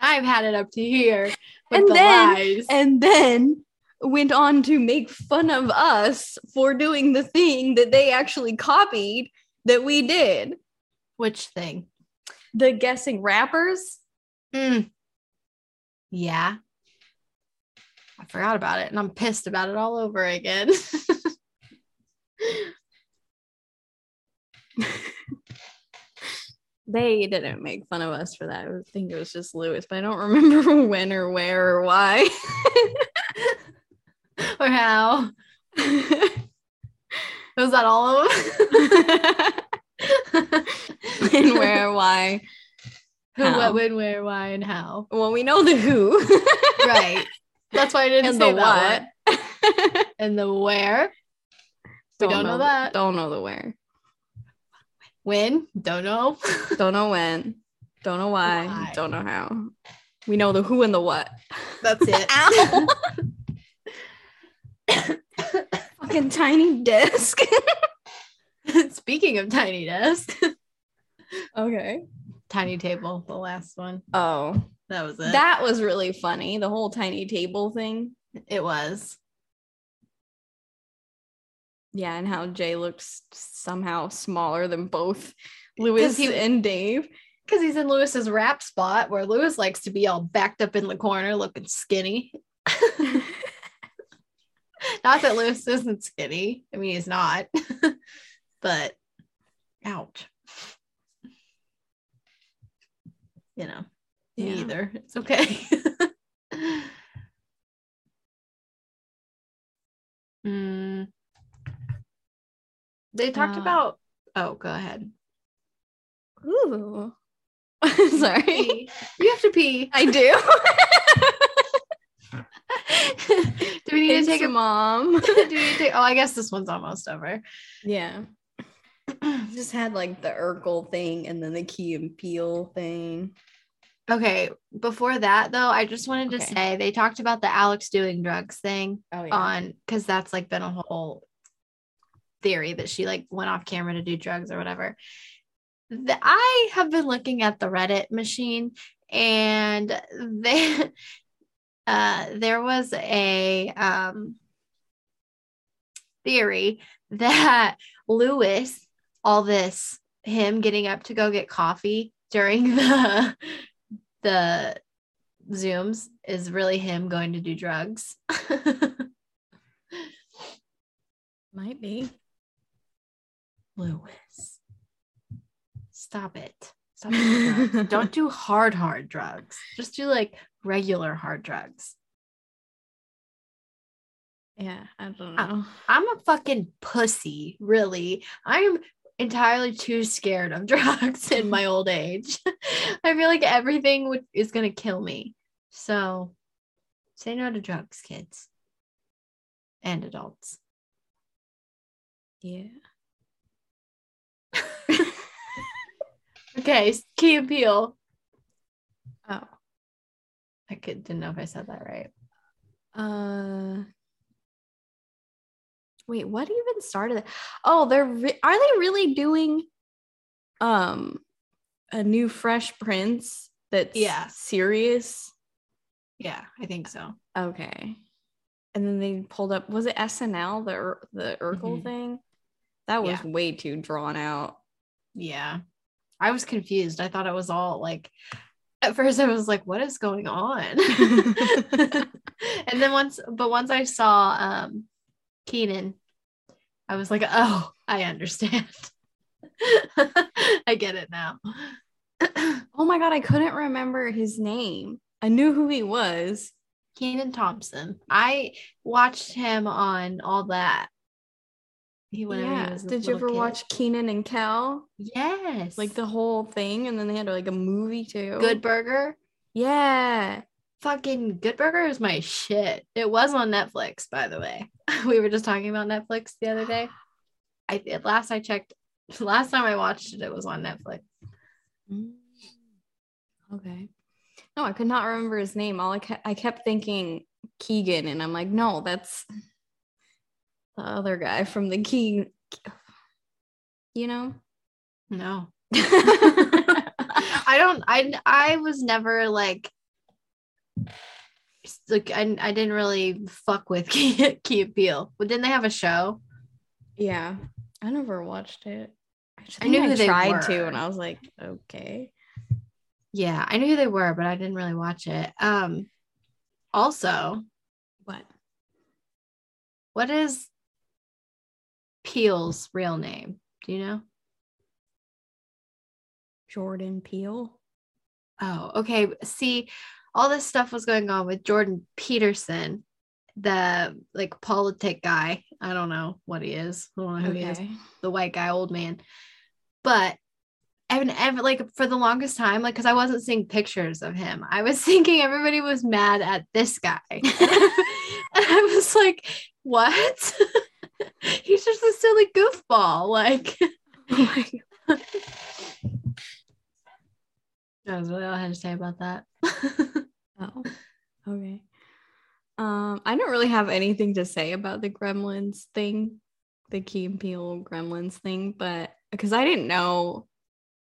I've had it up to here with And the then- lies. and then went on to make fun of us for doing the thing that they actually copied that we did. Which thing? The guessing rappers. Mm. Yeah. I forgot about it and I'm pissed about it all over again. They didn't make fun of us for that. I think it was just Luis, but I don't remember when or where or why. or how. Was that all of them? when, where, why. Who, How? what, when, where, why, and how. Well, we know the who. Right. That's why I didn't and say the that what. And the where. We don't know the- that. Don't know the where. When. Don't know. Don't know when. Don't know why. Why. Don't know how. We know the who and the what. That's it. Fucking tiny desk. Speaking of tiny desk, okay. tiny table, the last one. Oh, That was it. that was really funny. The whole tiny table thing. it was. Yeah, and how Jay looks somehow smaller than both Luis he- and Dave. Because he's in Luis's rap spot where Luis likes to be all backed up in the corner looking skinny. not that Luis isn't skinny. I mean, he's not. but ouch. You know, me Yeah. either. It's okay. Mm. They talked Uh, about. Oh, go ahead. Ooh. Sorry. You have to pee. I do. Do we need Thanks, to take a mom. do we need to take, oh, I guess this one's almost over. Yeah. Just had like the Urkel thing and then the Key and Peele thing. Okay, before that though, I just wanted to Okay. say they talked about the Alex doing drugs thing Oh on because that's like been a whole theory that she like went off camera to do drugs or whatever. The, I have been looking at the Reddit machine and they uh there was a um theory that Luis all this him getting up to go get coffee during the the zooms is really him going to do drugs. Might be. Luis. Stop it. Stop. Don't do hard, hard drugs. Just do like regular hard drugs. Yeah, I don't know. I'm a fucking pussy, really. I'm entirely too scared of drugs in my old age. I feel like everything would, is going to kill me. So say no to drugs, kids and adults. Yeah. Okay, Key and Peele. Oh. I could, didn't know if I said that right. Uh. Wait, what even started? Oh, they're re- are they really doing um a new Fresh Prince that's Yeah. serious? Yeah, I think so. Okay. And then they pulled up was it SNL the the Urkel Mhm. thing? That was Yeah. way too drawn out. Yeah. I was confused. I thought it was all like at first I was like, what is going on? and then once but once I saw um Kenan, I was like, oh, I understand. I get it now. Oh my god, I couldn't remember his name. I knew who he was. Kenan Thompson. I watched him on all that. He he Yeah. was Did you ever kid. watch Kenan and Kel? Yes. Like the whole thing, and then they had like a movie too. Good Burger. Yeah. Fucking Good Burger is my shit. It was on Netflix, by the way. We were just talking about Netflix the other day. I at last I checked. Last time I watched it, it was on Netflix. Mm. Okay. No, I could not remember his name. All I kept, I kept thinking Keegan, and I'm like, no, that's the other guy from the Key. You know. No, I don't. I I was never like like I, I didn't really fuck with Key, Peele. But didn't they have a show? yeah, I never watched it. I, I knew think who they tried to, and I was like, okay. Yeah, I knew who they were, but I didn't really watch it. Um, also, What? what is Peele's real name? Do you know? Jordan Peele. Oh, okay. See, all this stuff was going on with Jordan Peterson, the like politic guy. I don't know what he is. I don't know who he is. The white guy, old man. But and, and like for the longest time, like because I wasn't seeing pictures of him, I was thinking everybody was mad at this guy. and I was like, what? He's just a silly goofball. Like Oh my God. That was really all I had to say about that. Oh, okay. Um, I don't really have anything to say about the Gremlins thing, the Key and Peele Gremlins thing, but because I didn't know,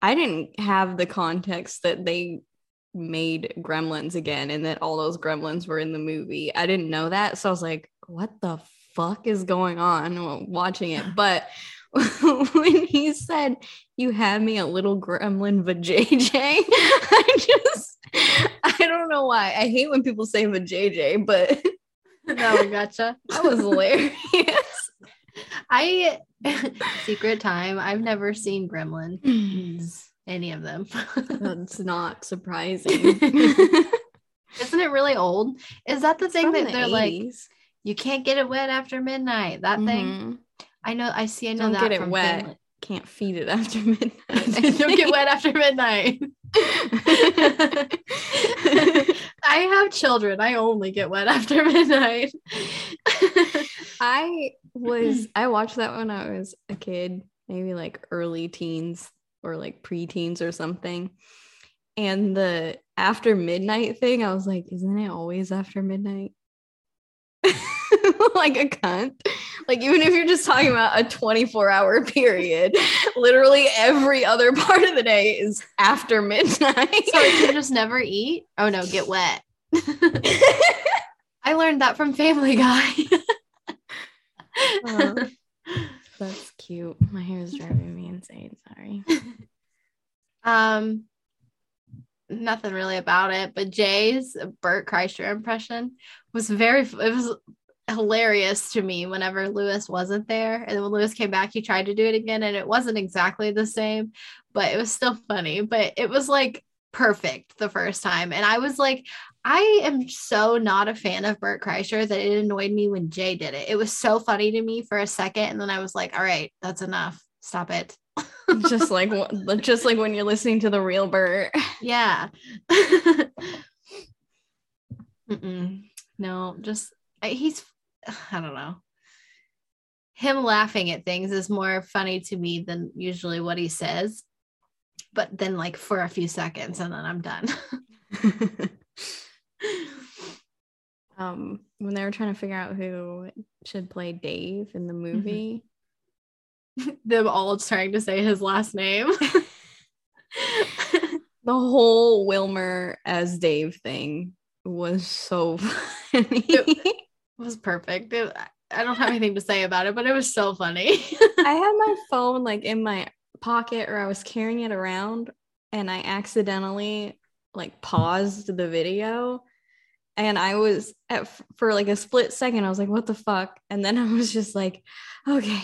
I didn't have the context that they made Gremlins again and that all those Gremlins were in the movie. I didn't know that, so I was like, "What the fuck is going on?" Watching it, but when he said you had me a little gremlin vajayjay i just i don't know why i hate when people say vajayjay but no, I gotcha. that was hilarious I secret time. I've never seen Gremlins, mm. any of them. that's not surprising Isn't it really old? Is that the thing From that the they're like, you can't get it wet after midnight? That thing. Mm-hmm. I know. I see. I know don't that get it wet Finland. can't feed it after midnight Don't get wet after midnight. I have children. I only get wet after midnight. I was I watched that when I was a kid, maybe like early teens or like preteens or something. And the after midnight thing, I was like, isn't it always after midnight? like a cunt. Like even if you're just talking about a 24 hour period, literally every other part of the day is after midnight. so you just never eat. Oh no, get wet. I learned that from Family Guy. Oh, that's cute. My hair is driving me insane. Sorry. Um, nothing really about it, but Jay's Bert Kreischer impression was very. It was hilarious to me whenever Luis wasn't there. And when Luis came back, he tried to do it again and it wasn't exactly the same, but it was still funny. But it was like perfect the first time. And I was like, I am so not a fan of Bert Kreischer that it annoyed me when Jay did it. It was so funny to me for a second. And then I was like, all right, that's enough. Stop it. just like just like when you're listening to the real Bert. Yeah. No, just I, he's, I don't know. Him laughing at things is more funny to me than usually what he says. But then, like, for a few seconds, and then I'm done. um when they were trying to figure out who should play Dave in the movie. Them all trying to say his last name. The whole Wilmer as Dave thing was so funny. It was perfect. It- I don't have anything to say about it, but it was so funny. I had my phone like in my pocket or I was carrying it around and I accidentally like paused the video and I was at for like a split second I was like what the fuck and then I was just like okay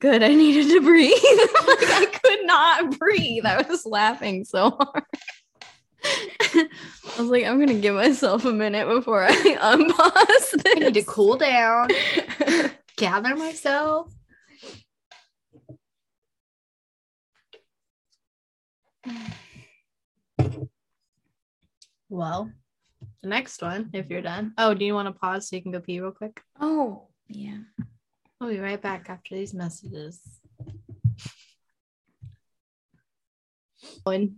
good I needed to breathe like I could not breathe I was laughing so hard I was like I'm gonna give myself a minute before I unpause this I need to cool down, gather myself. Well, the next one, if you're done. Oh, do you want to pause so you can go pee real quick? oh yeah I'll be right back after these messages. One.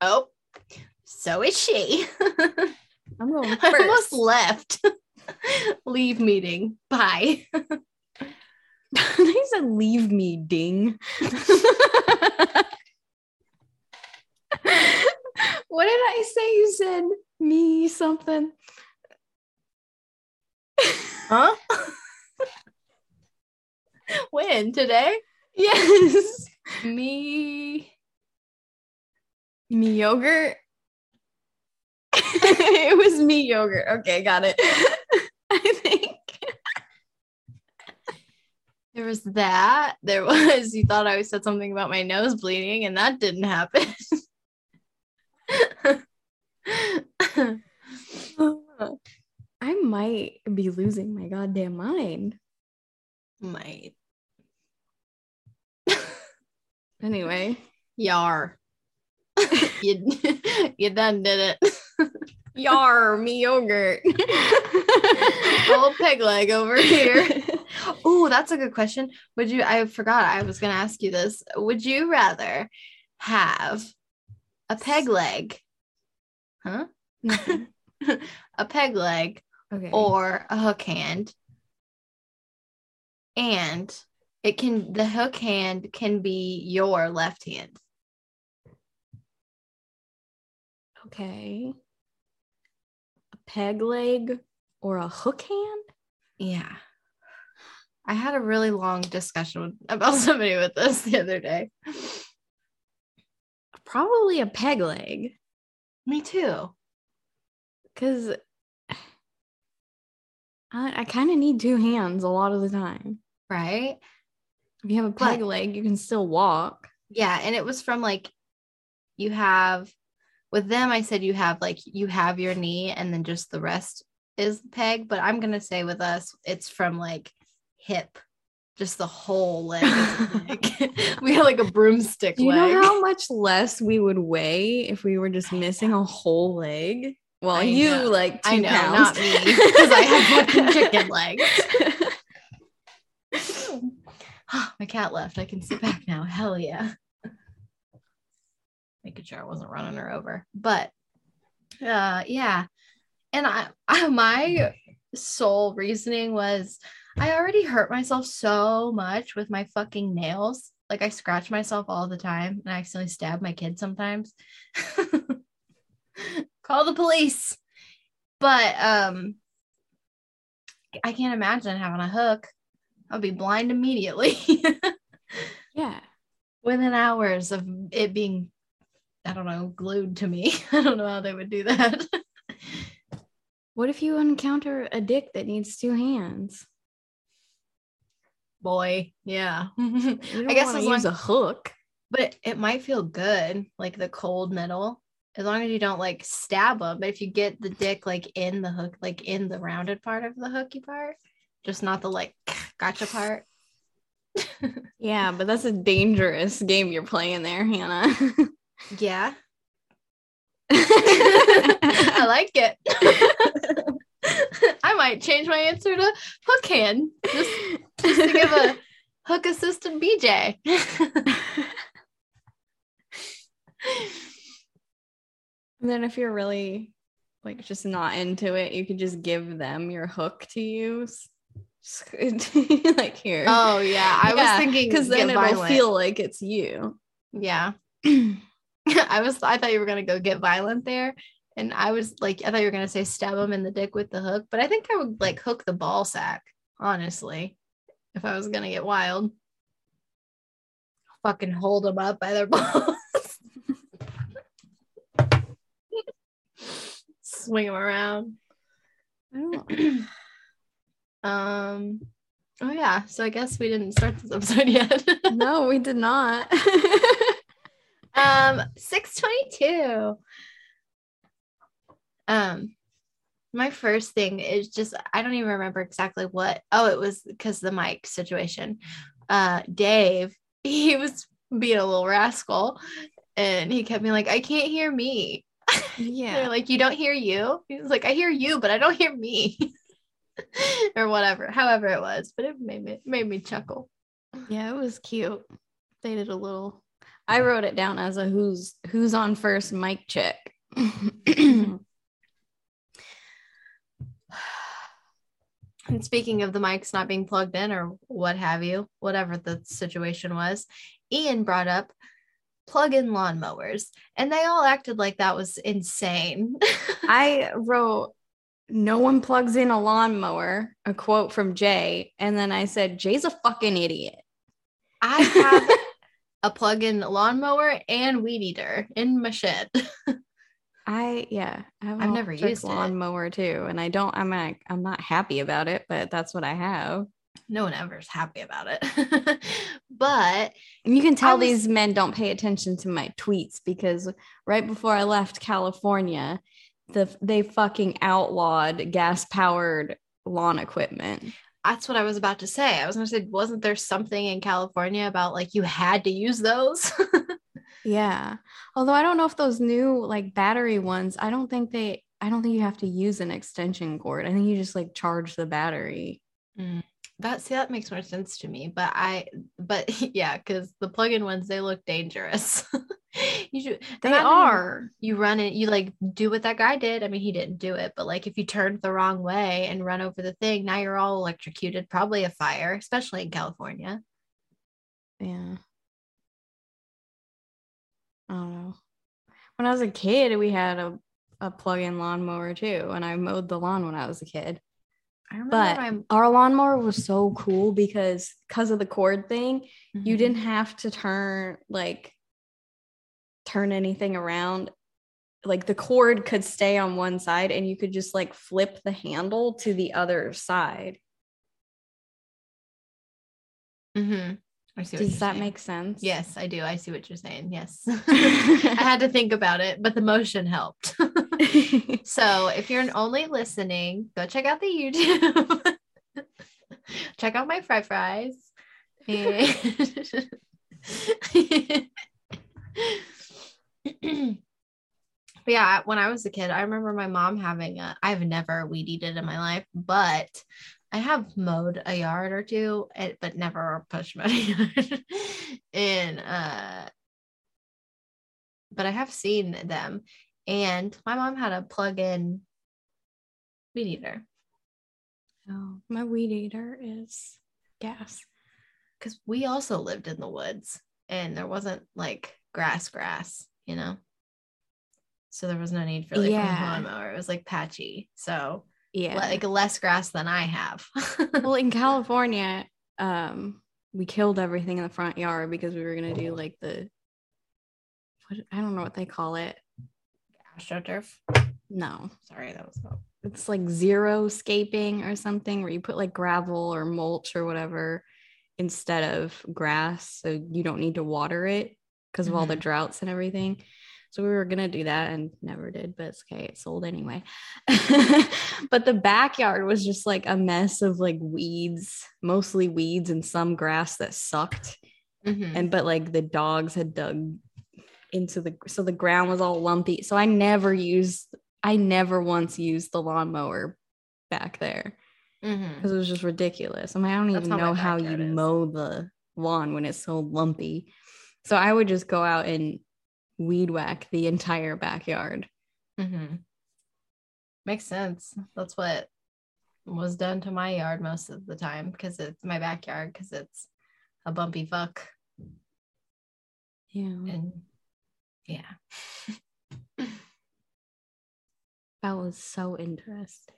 Oh, so is she. I'm going I almost left. Leave meeting. Bye. they said leave me ding what did i say you said me something Huh? when? Today? yes Me. me yogurt it was me yogurt okay got it i think There was that. There was, you thought I said something about my nose bleeding, and that didn't happen. i might be losing my goddamn mind Might. Anyway Yar. you, you done did it. yar me yogurt Old peg leg over here. Oh, that's a good question. Would you? I forgot I was going to ask you this. Would you rather have a peg leg, huh? a peg leg okay or a hook hand, and it can the hook hand can be your left hand. Okay. A peg leg or a hook hand? Yeah. I had a really long discussion about somebody with this the other day. Probably a peg leg. Me too. Because I, I kind of need two hands a lot of the time. Right? If you have a peg But- leg, you can still walk. Yeah. And it was from like, you have, with them, I said you have like, you have your knee and then just the rest is the peg. But I'm going to say with us, it's from like hip, just the whole leg. is the peg. we had like a broomstick Do you leg. know how much less we would weigh if we were just missing a whole leg? Well, I you know. like two I know, pounds. not me, because I have fucking chicken legs. My cat left. I can sit back now. Hell yeah. Making sure I wasn't running her over. But uh yeah. And I, I my sole reasoning was I already hurt myself so much with my fucking nails. Like I scratch myself all the time and I accidentally stab my kid sometimes. Call the police. But um I can't imagine having a hook. I'll be blind immediately yeah. within hours of it being, I don't know, glued to me. I don't know how they would do that. What if you encounter a dick that needs two hands? Boy, yeah. I guess as use long, a hook. but it, it might feel good, like the cold metal, as long as you don't like stab them. But if you get the dick like in the hook, like in the rounded part of the hooky part, just not the like gotcha part. Yeah, but that's a dangerous game you're playing there, Hannah. Yeah, I like it. I might change my answer to hook hand just, just to give a hook assisted BJ. And then if you're really like just not into it, you could just give them your hook to use. Like here. oh yeah, I was thinking because then it'll violent. feel like it's you. yeah. I was I thought you were gonna go get violent there. And I was like, I thought you were gonna say stab him in the dick with the hook, but I think I would like hook the ball sack, honestly, if I was gonna get wild. Fucking hold them up by their balls. Swing them around. I don't Um oh yeah, so I guess we didn't start this episode yet. no, we did not. Um, 622. Um, my first thing is just I don't even remember exactly what. Oh, it was because the mic situation. Uh, Dave, he was being a little rascal, and he kept being like, "I can't hear me." yeah. Like, "You don't hear you?" He was like, "I hear you, but I don't hear me," or whatever. However it was, but it made me made me chuckle. Yeah, it was cute. They did a little. I wrote it down as a who's who's on first mic check. And speaking of the mics not being plugged in or what have you, whatever the situation was, Ian brought up plug in lawnmowers. And they all acted like that was insane. I wrote, "No one plugs in a lawnmower." A quote from Jay, and then I said, "Jay's a fucking idiot." I have a plug in lawnmower and weed eater in my shed. I yeah, I have I've never used it. lawnmower too, and I don't. I'm not. I'm not happy about it, but that's what I have. no one ever is happy about it. but And you can tell was- these men don't pay attention to my tweets because right before I left California, the they fucking outlawed gas powered lawn equipment. that's what I was about to say. I was going to say, wasn't there something in California about like you had to use those? Yeah. Although I don't know if those new like battery ones, I don't think they I don't think you have to use an extension cord. I think you just like charge the battery. Mm. That see that makes more sense to me, but I but yeah, because the plug-in ones they look dangerous. you should They are. You run it, you like do what that guy did. I mean, he didn't do it, but like if you turned the wrong way and run over the thing, now you're all electrocuted, probably a fire, especially in California. Yeah. I don't know. When I was a kid, we had a, a plug-in lawnmower too, and I mowed the lawn when I was a kid. I remember But our lawnmower was so cool because because of the cord thing, you Mhm. didn't have to turn like turn anything around. Like the cord could stay on one side and you could just like flip the handle to the other side. Mhm. I see what Does that saying. make sense? Yes, I do. I see what you're saying. Yes. I had to think about it, but the motion helped. So if you're only listening, go check out the YouTube. check out my fry fries. And But yeah, when I was a kid, I remember my mom having a I've never weed eated in my life, but I have mowed a yard or two, but never pushed a yard. and uh but I have seen them and my mom had a plug-in weed eater Oh, my weed eater is gas. because we also lived in the woods and there wasn't like grass grass you know so there was no need for like Yeah. a lawnmower it was like patchy so Yeah. like less grass than i have well, in California, um, we killed everything in the front yard because we were gonna do like the what I don't know what they call it. astroturf No, Sorry, that was not. it's like zero scaping or something where you put like gravel or mulch or whatever instead of grass so you don't need to water it because of all the droughts and everything. So we were gonna do that and never did but it's okay it sold anyway. But the backyard was just like a mess of like weeds mostly weeds and some grass that sucked. Mhm. and but like the dogs had dug into the so the ground was all lumpy. So i never used i never once used the lawnmower back there. Because it was just ridiculous. I mean i don't That's even how know how you is. mow the lawn when it's so lumpy so i would just go out and weed whack the entire backyard Mm-hmm. Makes sense. That's what was done to my yard most of the time because it's my backyard because it's a bumpy fuck yeah and yeah. that was so interesting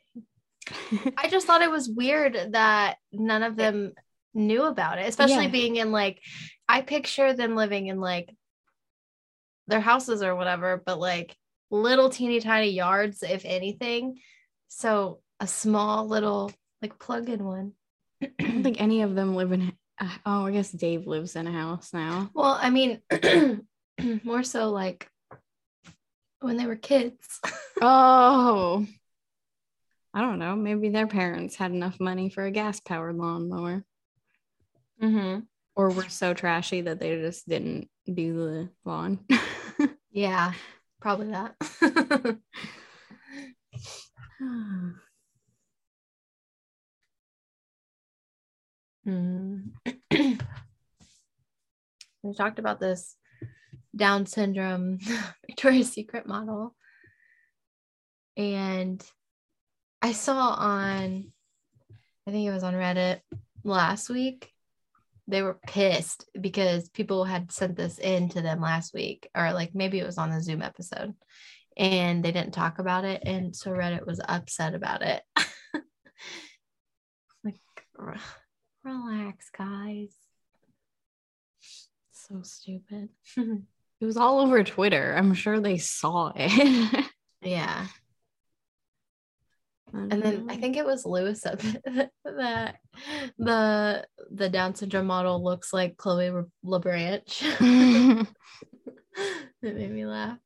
I just thought it was weird that none of them knew about it, especially Yeah. being in like, I picture them living in like their houses or whatever, but like little teeny tiny yards, if anything. So a small little like plug in one. i don't think any of them live in uh, oh i guess dave lives in a house now Well, I mean, more so like when they were kids. Oh, I don't know. Maybe their parents had enough money for a gas powered lawnmower, mm-hmm. or were so trashy that they just didn't do the lawn. Yeah, probably that. Mm. we talked about this Down syndrome Victoria's Secret model. And I saw on, I think it was on Reddit last week, they were pissed because people had sent this in to them last week, or like maybe it was on the Zoom episode, and they didn't talk about it. And so Reddit was upset about it. like, r- relax, guys. so stupid. It was all over Twitter. I'm sure they saw it. Yeah. And then I mm-hmm. think it was Luis that the the Down syndrome model looks like Chloe LeBranch. it made me laugh.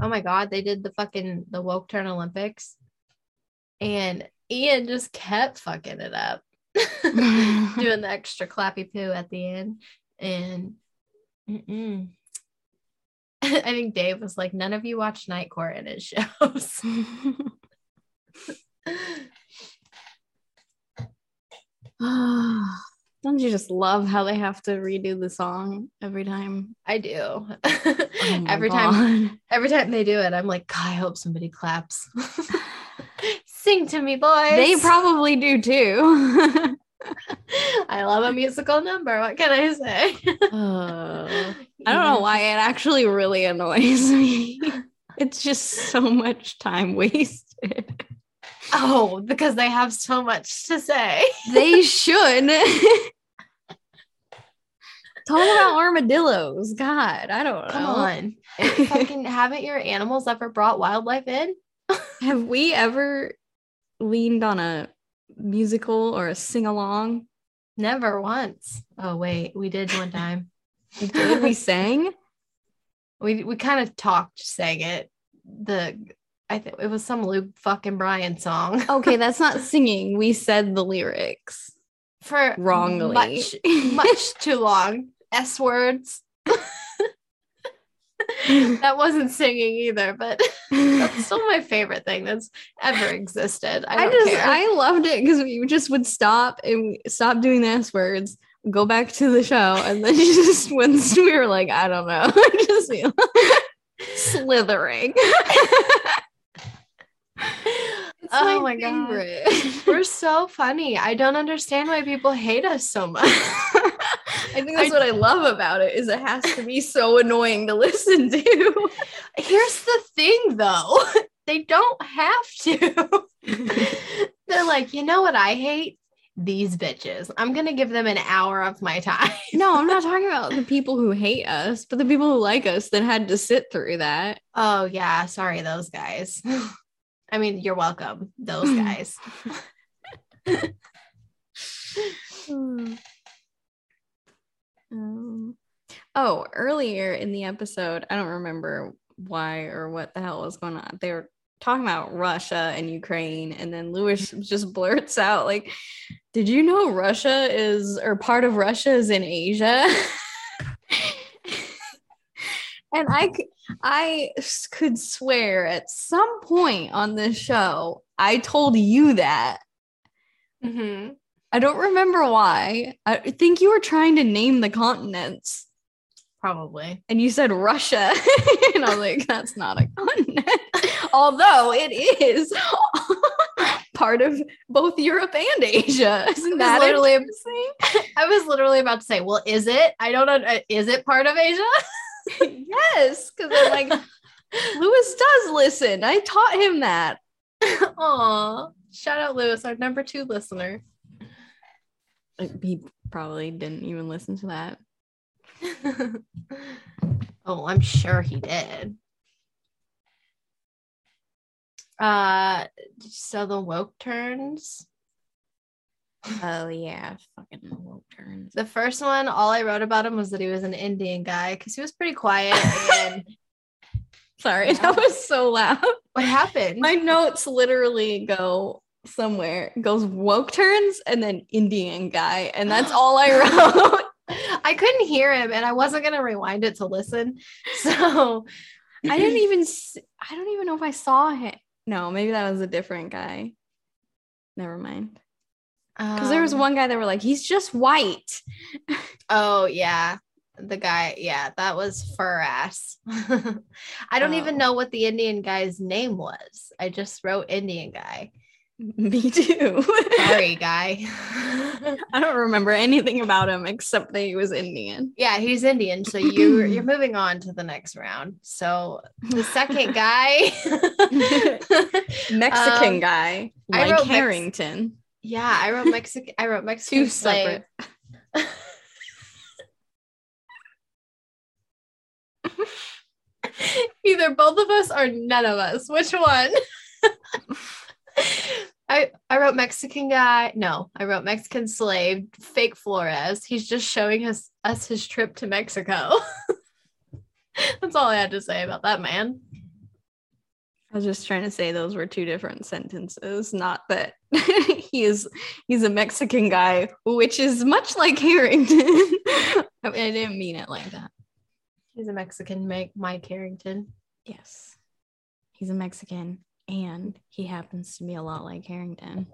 Oh my god, they did the fucking the woke turn Olympics, and Ian just kept fucking it up, doing the extra clappy poo at the end, and mm-mm. I think Dave was like, "None of you watch Night Court and it shows." Don't you just love how they have to redo the song every time? I do. Oh every time, every time they do it, I'm like, God, I hope somebody claps. Sing to me, boys. They probably do too. I love a musical number. What can I say? Uh, I don't know why it actually really annoys me. It's just so much time wasted. Oh, because they have so much to say. They should talk about armadillos. God, I don't know. Come on. Fucking haven't your animals ever brought wildlife in? Have we ever leaned on a musical or a sing along? Never once. Oh wait, we did one time. Did we sang? we we kind of talked, sang it. The I think it was some Luke fucking Bryan song Okay, that's not singing. We said the lyrics for wrongly. much much too long. S words. that wasn't singing either, but that's still my favorite thing that's ever existed. I I just care. I loved it because we just would stop and stop doing the S words, go back to the show, and then she just once we were like, I don't know, just you know, slithering. Oh my God. We're so funny. I don't understand why people hate us so much. I think that's what I love about it is it has to be so annoying to listen to. Here's the thing though. They don't have to. They're like, you know what I hate? These bitches. I'm gonna give them an hour of my time. No, I'm not talking about the people who hate us, but the people who like us that had to sit through that. Oh yeah, sorry, those guys. I mean, you're welcome, those guys. Um, oh, earlier in the episode, I don't remember why or what the hell was going on. They were talking about Russia and Ukraine, and then Luis just blurts out, like, Did you know Russia is, or part of Russia is in Asia? and I I could swear at some point on this show, I told you that. Mm-hmm. I don't remember why. I think you were trying to name the continents Probably. and you said Russia. and I was like, that's not a continent. Although it is part of both Europe and Asia. Isn't that literally- interesting? I was literally about to say, well, is it? I don't know. uh, Is it part of Asia? yes, because I'm like, Luis does listen. I taught him that. Aw. Shout out Luis, our number two listener. He probably didn't even listen to that. oh, I'm sure he did. Uh so the woke turns. Oh yeah, fucking woke turns. The first one, all I wrote about him was that he was an Indian guy because he was pretty quiet. And Sorry, that was so loud. what happened? My notes literally go somewhere. It goes woke turns and then Indian guy, and that's all I wrote. I couldn't hear him, and I wasn't gonna rewind it to listen. So I didn't even. I don't even know if I saw him. No, maybe that was a different guy. Never mind. Because there was um, one guy that were like, he's just white. Oh yeah. The guy, yeah, that was fur ass. I don't even Oh. know what the Indian guy's name was. I just wrote Indian guy. Me too. Sorry, guy. I don't remember anything about him except that he was Indian. yeah, he's Indian, so you you're moving on to the next round. So the second guy, Mexican Um, guy, I like wrote Mex- Harrington. yeah, I wrote Mexican. I wrote Mexican Two slave. separate. Either both of us or none of us. Which one? I I wrote Mexican guy. No, I wrote Mexican slave, fake Flores. He's just showing us us his trip to Mexico. That's all I had to say about that man. I was just trying to say those were two different sentences, not that he is he's a Mexican guy, which is much like Harrington. I, mean, I didn't mean it like that. He's a Mexican Mike, Mike Harrington. Yes. He's a Mexican and he happens to be a lot like Harrington.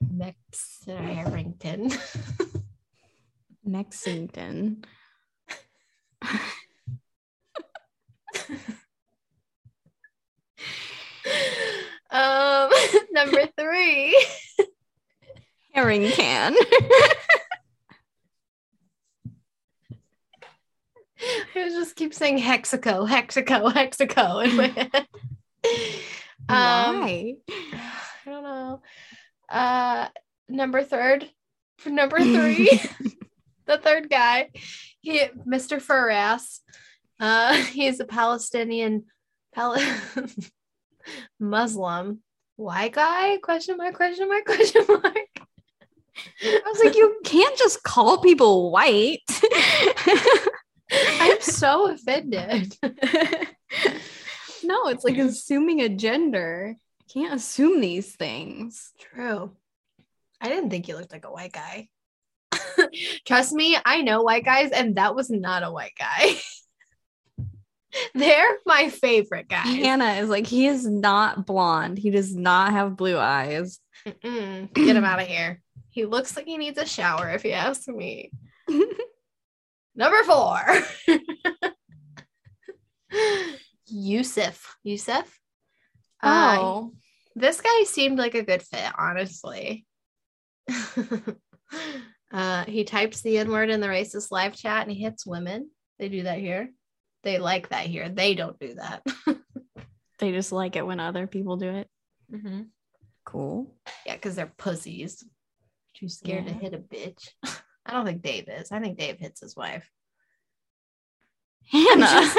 Mex Harrington. Mexington. um, number three. Harrington. I just keep saying Hexaco, Hexaco, Hexaco in my head. Um, Why? I don't know. Uh, number third, number three, the third guy, he, Mr. Furass. Uh, he's a Palestinian, Pal- Muslim, white guy? Question mark? Question mark? Question mark? I was like, you can't just call people white. I'm so offended. No, it's like assuming a gender. You can't assume these things. True. I didn't think he looked like a white guy. Trust me, I know white guys, and that was not a white guy. They're my favorite guys. Hannah is like, he is not blonde. He does not have blue eyes. Mm-mm. Get him out of here. He looks like he needs a shower, if you ask me. Number four. Yusuf. Yusuf? Uh, Oh, this guy seemed like a good fit, honestly. uh, he types the N word in the racist live chat and he hits women. They do that here. They like that here. They don't do that. they just like it when other people do it. mm-hmm. Cool. Yeah, because they're pussies. Too scared to hit a bitch. I don't think Dave is. I think Dave hits his wife. Hannah.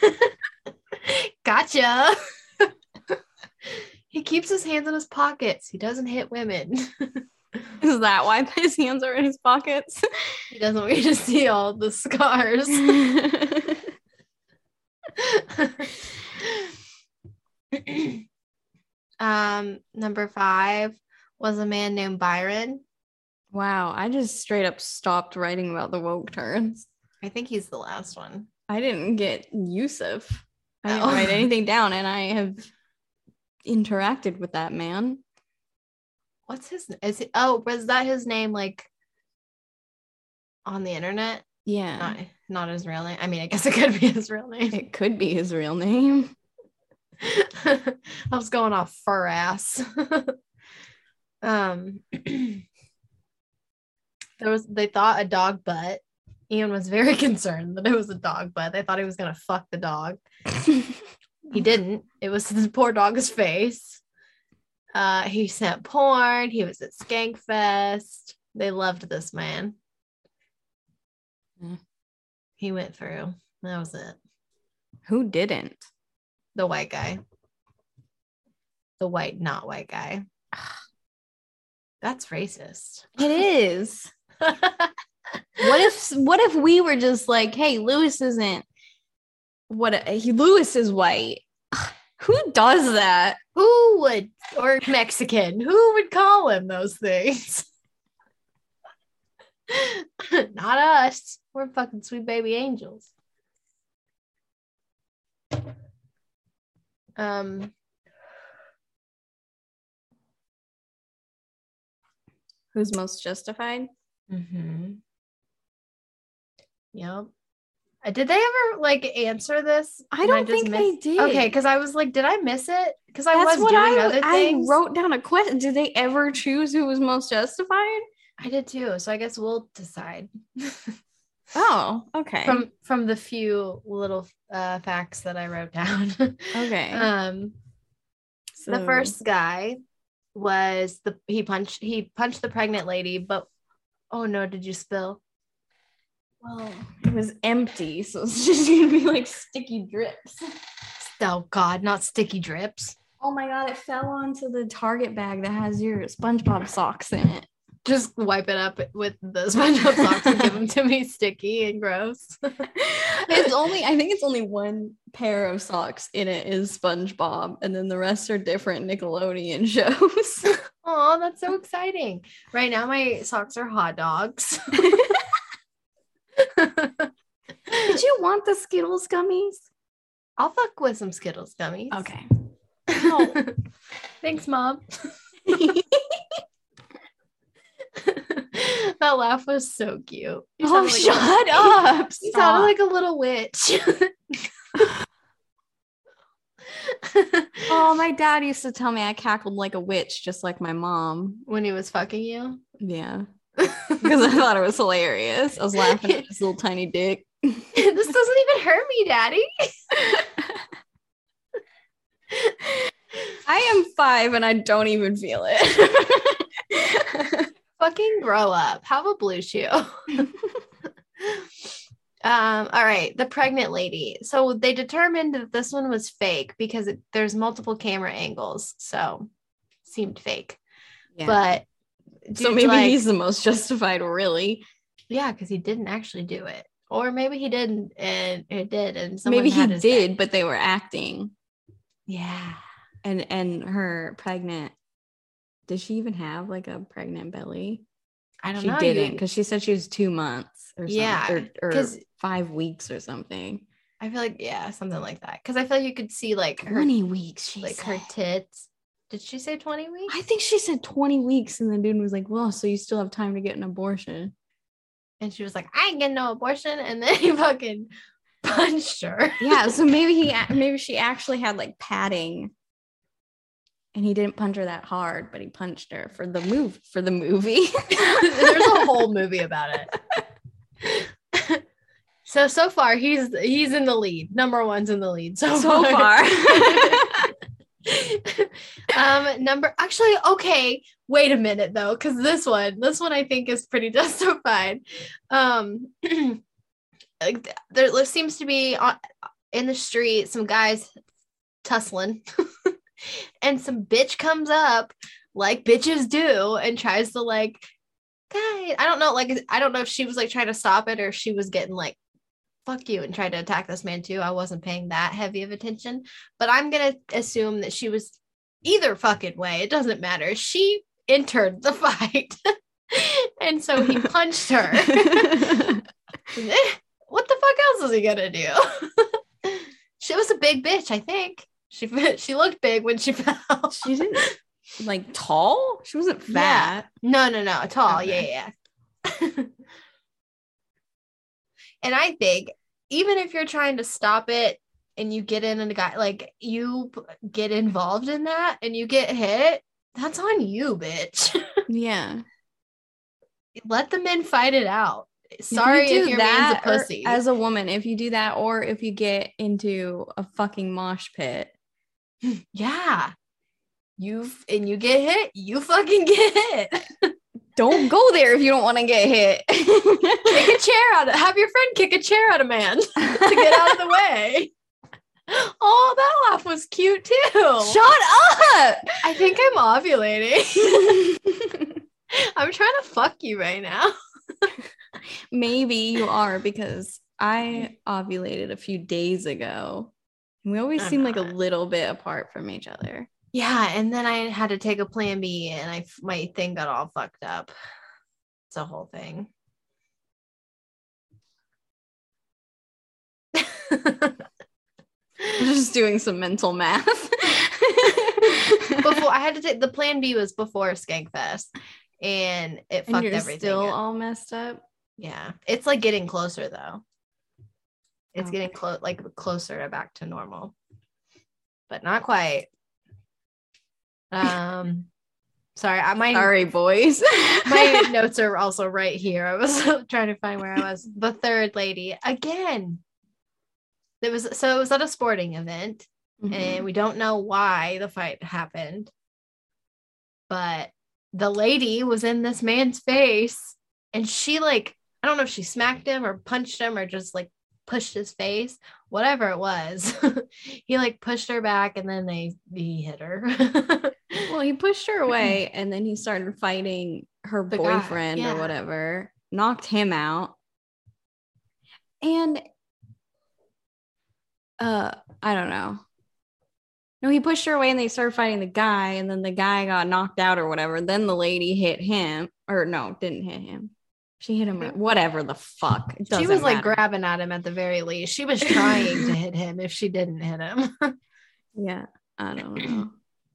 Gotcha. he keeps his hands in his pockets. He doesn't hit women. Is that why his hands are in his pockets? he doesn't want you to see all the scars. um, number five was a man named Byron. wow, I just straight up stopped writing about the woke turns. I think he's the last one. I didn't get Yusuf. I didn't Oh. write anything down, and I have interacted with that man. What's his? Is it? Oh, was that his name? Like on the internet? Yeah, Not, not his real name. I mean, I guess it could be his real name. it could be his real name. I was going off fur ass. um, there was. They thought a dog butt. Ian was very concerned that it was a dog butt. They thought he was gonna fuck the dog. He didn't. It was his poor dog's face. Uh, he sent porn. He was at Skankfest. They loved this man. Hmm. He went through. That was it. Who didn't? The white guy. The white, not white guy. That's racist. It is. what if what if we were just like, hey, Luis isn't what he Luis is white. Who does that? Who would, or Mexican, who would call him those things? Not us. We're fucking sweet baby angels. Um, Who's most justified? mhm. Yep. Uh, Did they ever like answer this? I don't just think they did. Okay, because I was like, did I miss it? Because I That's was what doing I, other things. I wrote down a question. Did they ever choose who was most justified? I did too. So I guess we'll decide. Oh, okay. from from the few little uh facts that I wrote down. okay. um So the first guy was the he punched he punched the pregnant lady, but oh no, did you spill? Well, it was empty, so it's just gonna be like sticky drips. Oh god, not sticky drips. Oh my god, it fell onto the Target bag that has your SpongeBob socks in it. Just wipe it up with the SpongeBob socks and give them to me sticky and gross. It's only I think it's only one pair of socks in it is SpongeBob, and then the rest are different Nickelodeon shows. oh, that's so exciting. Right now my socks are hot dogs. Did you want the Skittles gummies? I'll fuck with some Skittles gummies. Okay. Thanks, mom. that laugh was so cute. You Oh, like shut a- up! You Stop. sounded like a little witch. oh, my dad used to tell me I cackled like a witch, just like my mom. when he was fucking you. Yeah, because I thought it was hilarious. I was laughing at his little tiny dick. this doesn't even hurt me, daddy. I am five and I don't even feel it. Fucking grow up. Have a blue shoe. um, all right, the pregnant lady. So they determined that this one was fake because it, there's multiple camera angles, so seemed fake. But so maybe like- he's the most justified, really. yeah, because he didn't actually do it, or maybe he didn't and it did, and someone maybe he did, back. but they were acting. Yeah, And and her pregnant. Did she even have like a pregnant belly? I don't She know. She didn't because she said she was two months or Yeah, something, or, or five weeks or something. I feel like yeah, something like that. Because I feel like you could see like her, Twenty weeks. Like said. her tits. Did she say twenty weeks? I think she said twenty weeks, and the dude was like, "Well, so you still have time to get an abortion." And she was like, I ain't getting no abortion. And then he fucking punched her. Yeah, so maybe he maybe she actually had like padding. And he didn't punch her that hard, but he punched her for the move for the movie. There's a whole movie about it. so so far he's he's in the lead. Number one's in the lead so, so far. Um, number actually, okay, wait a minute though, because this one, this one I think is pretty justified. Um, there seems to be on, in the street some guys tussling, and some bitch comes up like bitches do and tries to like, guy, I don't know, like I don't know if she was like trying to stop it or she was getting like fuck you and tried to attack this man too. I wasn't paying that heavy of attention, but I'm gonna assume that she was either fucking way. It doesn't matter. She entered the fight, and so he punched her. what the fuck else is he gonna do? she was a big bitch, I think. She she looked big when she fell. she didn't like tall. She wasn't Yeah. fat. No, no, no, tall. Okay. Yeah, yeah. and I think even if you're trying to stop it and you get in and a guy like you get involved in that and you get hit, that's on you, bitch. Yeah. Let the men fight it out. Sorry you if, your man's a pussy. as a woman, if you do that, or if you get into a fucking mosh pit. yeah. You and you get hit, you fucking get hit. Don't go there if you don't want to get hit. kick a chair out of have your friend kick a chair out of man to get out of the way. Oh, that laugh was cute too. Shut up. I think I'm ovulating. I'm trying to fuck you right now. Maybe you are because I ovulated a few days ago. We always I'm seem like a little bit apart from each other. Yeah, and then I had to take a plan B and I my thing got all fucked up. It's a whole thing. Just doing some mental math. before I had to take the plan B was before Skankfest and it fucked you're everything still up. all messed up. Yeah, it's like getting closer though. It's Okay. getting close, like closer to back to normal, but not quite. Um, sorry, I my Sorry, boys. my notes are also right here. I was trying to find where I was. The third lady again. It was so it was at a sporting event, Mhm. and we don't know why the fight happened, but the lady was in this man's face, and she like I don't know if she smacked him or punched him or just like pushed his face, whatever it was. he like pushed her back, and then they he hit her. Well, he pushed her away and then he started fighting her The guy, boyfriend yeah. or whatever, knocked him out. And uh I don't know. No, he pushed her away and they started fighting the guy, and then the guy got knocked out or whatever. Then the lady hit him, or no, didn't hit him. She hit him. Whatever the fuck. She was like matter. grabbing at him at the very least. She was trying to hit him if she didn't hit him. Yeah, I don't know.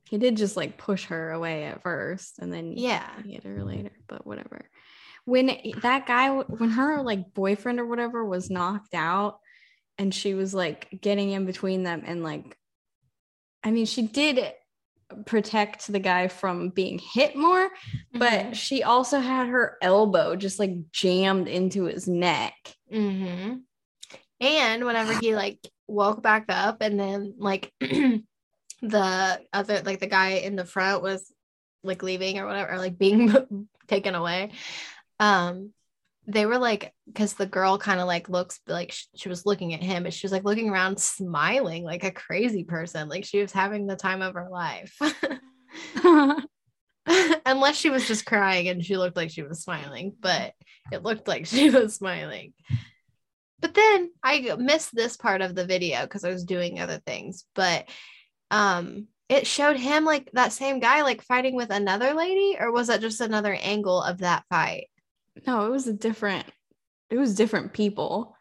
he did just like push her away at first, and then yeah. he hit her later, but whatever. When that guy, when her like boyfriend or whatever was knocked out, and she was like getting in between them, and like, I mean, she did protect the guy from being hit more, but Mhm. she also had her elbow just like jammed into his neck. Mm-hmm. And whenever he like woke back up, and then like the other like the guy in the front was like leaving or whatever, or like being taken away. Um, they were like, because the girl kind of like looks like sh- she was looking at him, but she was like looking around, smiling like a crazy person, like she was having the time of her life. Unless she was just crying and she looked like she was smiling, but it looked like she was smiling. But then I missed this part of the video because I was doing other things, but um it showed him like that same guy like fighting with another lady or was that just another angle of that fight? No, it was a different. It was different people.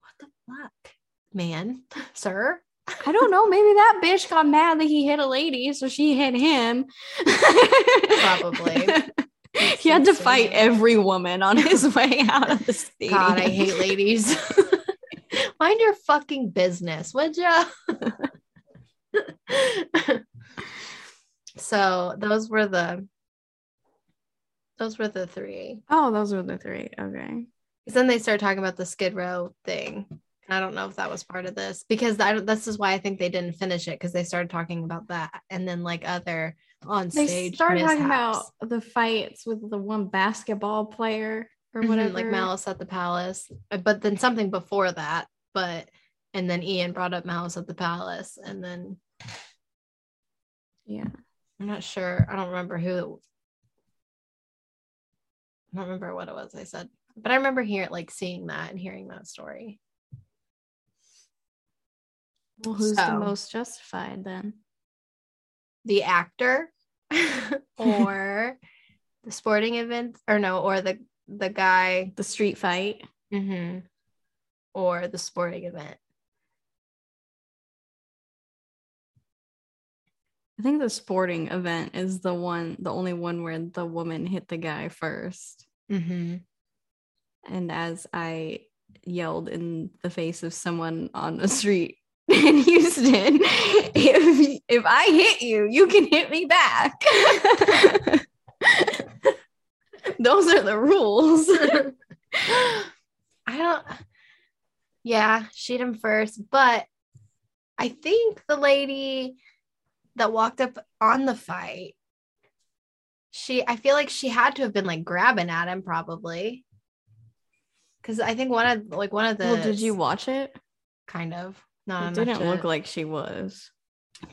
What the fuck? Man, sir? I don't know. Maybe that bitch got mad that he hit a lady, so she hit him. Probably. he had to fight every woman on his way out of the stadium. God, I hate ladies. Mind your fucking business, would ya? so those were the those were the three. Oh, those were the three. Okay. 'Cause then they started talking about the Skid Row thing. And I don't know if that was part of this because I, don't- this is why I think they didn't finish it because they started talking about that and then like other on stage. They started talking about the fights with the one basketball player or whatever. like Malice at the Palace, Uh, but then something before that. But and then Ian brought up Malice at the Palace, and then Yeah. I'm not sure. I don't remember who. I don't remember what it was I said, but I remember hearing like seeing that and hearing that story. Well, who's So- the most justified then? The actor, or the sporting event, or no, or the the guy, The street fight. mhm, or the sporting event. I think the sporting event is the one, the only one where the woman hit the guy first. Mm-hmm. And as I yelled in the face of someone on the street in Houston, if, if I hit you, you can hit me back. Those are the rules. I don't. Yeah, she hit him first, but I think the lady that walked up on the fight, she, I feel like she had to have been like grabbing at him probably. Cause I think one of like one of the well, did you watch it? kind of not It didn't to- look like she was.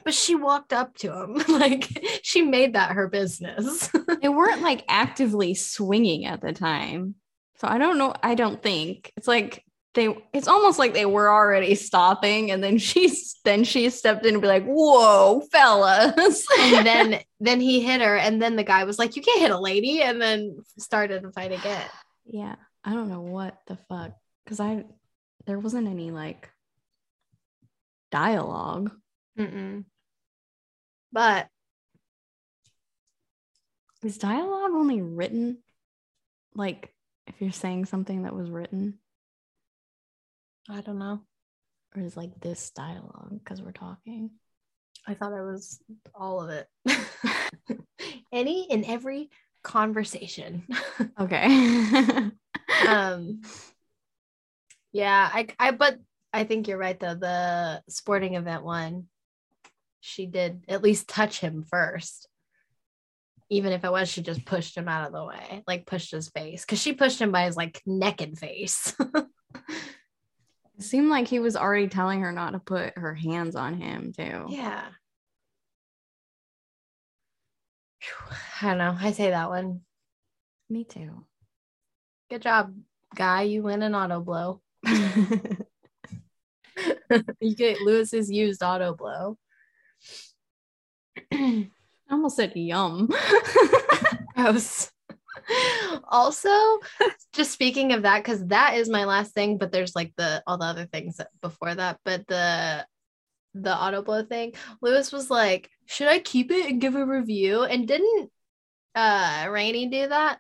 but she walked up to him like she made that her business. They weren't like actively swinging at the time. So I don't know. I don't think it's like they, it's almost like they were already stopping. And then she's, then she stepped in and be like, whoa, fellas. and then then he hit her and then the guy was like you can't hit a lady and then started to fight again yeah, I don't know what the fuck. Cause I, there wasn't any like dialogue. Mm-mm. but Is dialogue only written? Like if you're saying something that was written, i don't know. Or is like this dialogue because we're talking? i thought it was all of it. Any and every conversation. Okay. um yeah i i but i think you're right though. The sporting event one she did at least touch him first. Even if it was she just pushed him out of the way like pushed his face because she pushed him by his like neck and face It seemed like he was already telling her not to put her hands on him too. yeah i don't know i say that one Me too. good job guy you win an auto blow you get luis's used auto blow I almost said yum. Gross. also, just speaking of that, because that is my last thing, but there's like the all the other things before that, but the the auto blow thing, Luis was like, should I keep it and give a review? And didn't uh Rainey do that?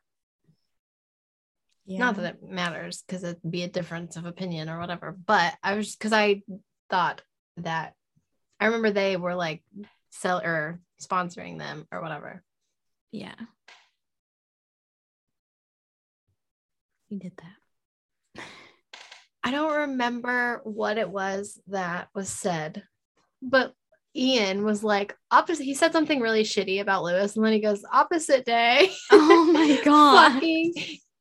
Not that it matters because it'd be a difference of opinion or whatever, but I was because I thought that I remember they were like sell or sponsoring them or whatever. Yeah. He did that. I don't remember what it was that was said, but Ian was like opposite. He said something really shitty about Luis, and then he goes opposite day. Oh my god. fucking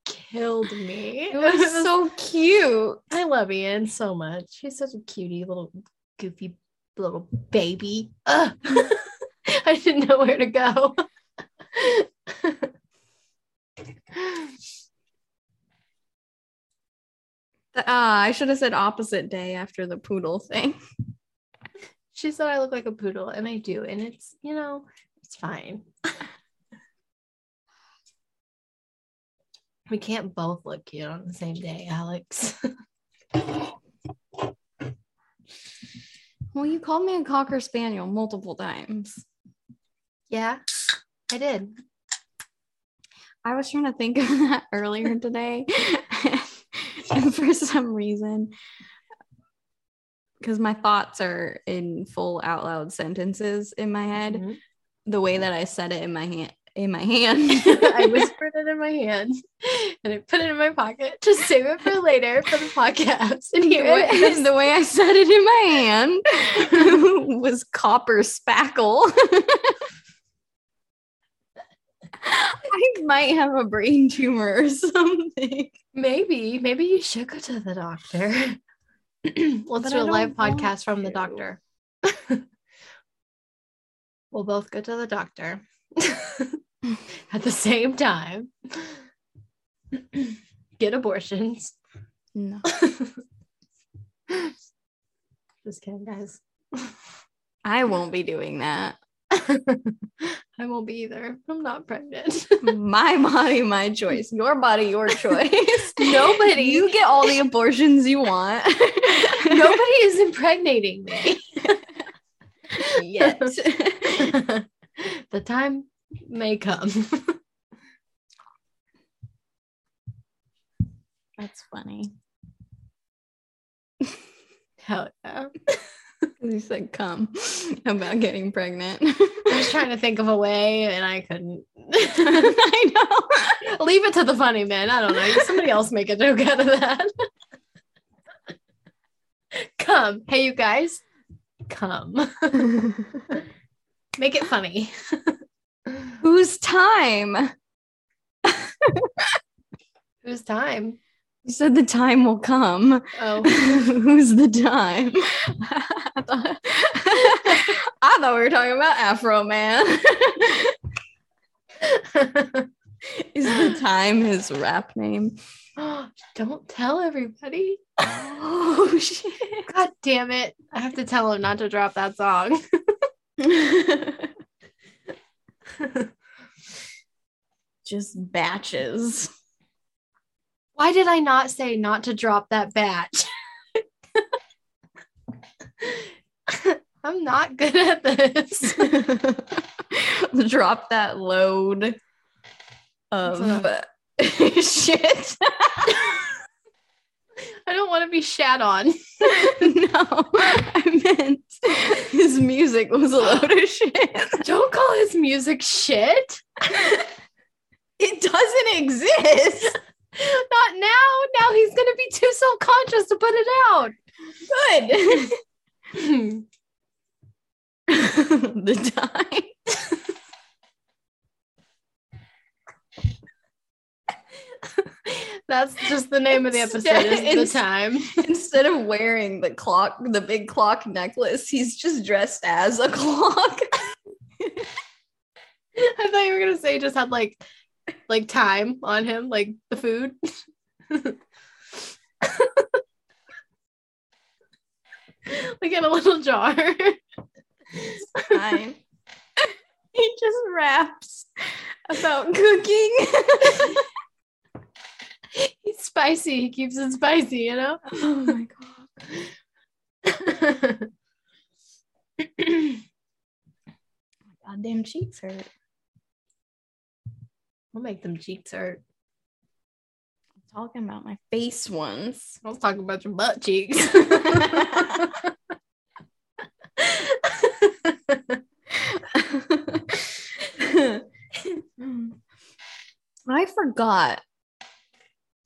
killed me. It was so cute. I love Ian so much. He's such a cutie little goofy little baby. I didn't know where to go. Ah, I should have said opposite day after the poodle thing. she said I look like a poodle, and I do, and it's you know it's fine. we can't both look cute on the same day, Alex. Well, you called me a cocker spaniel multiple times. yeah, I did. I was trying to think of that earlier today. And for some reason, because my thoughts are in full out loud sentences in my head, Mhm. the way that I said it in my hand in my hand. I whispered it in my hand and I put it in my pocket to save it for later for the podcast. And the here way, it is. the way I said it in my hand was copper spackle. I might have a brain tumor or something. Maybe, maybe you should go to the doctor. Let's do a live podcast from the doctor. we'll both go to the doctor at the same time. Get abortions. No. Just kidding, guys. I won't be doing that. I won't be either. I'm not pregnant. My body, my choice. Your body, your choice. Nobody- You get all the abortions you want. Nobody is impregnating me. yet. the time may come. That's funny. Hell yeah. You said come about getting pregnant. I was trying to think of a way and I couldn't. I know. Leave it to the funny man. I don't know. Somebody else make a joke out of that. come. Hey, you guys. Come. Make it funny. Whose time? Whose time? You said the time will come. Oh, Who's the time? I thought, I thought we were talking about Afroman. Is the time his rap name? don't tell everybody. Oh shit. God damn it. I have to tell him not to drop that song. Just batches. Why did I not say not to drop that batch? I'm not good at this. Drop that load of shit. I don't want to be shat on. no, I meant his music was a load of shit. Don't call his music shit. It doesn't exist. Not now. Now he's going to be too self conscious to put it out. Good. the time. That's just the name of the episode. Is the time. Instead of wearing the clock, the big clock necklace, he's just dressed as a clock. I thought you were gonna say he just had like like time on him, like the food. like in a little jar. Fine. he just raps about cooking. He's spicy. He keeps it spicy, you know? oh my god. Oh my goddamn cheeks hurt. We'll make them cheeks hurt. Talking about my face ones. I was talking about your butt cheeks. I forgot,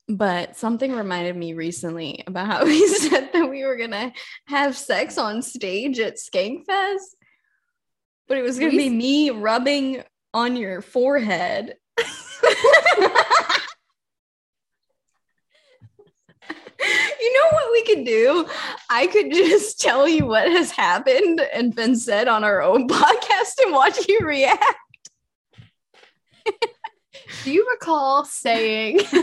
but something reminded me recently about how we said that we were gonna have sex on stage at Skankfest, but it was gonna We be me rubbing on your forehead. You know what we could do? I could just tell you what has happened and been said on our own podcast and watch you react. Do you recall saying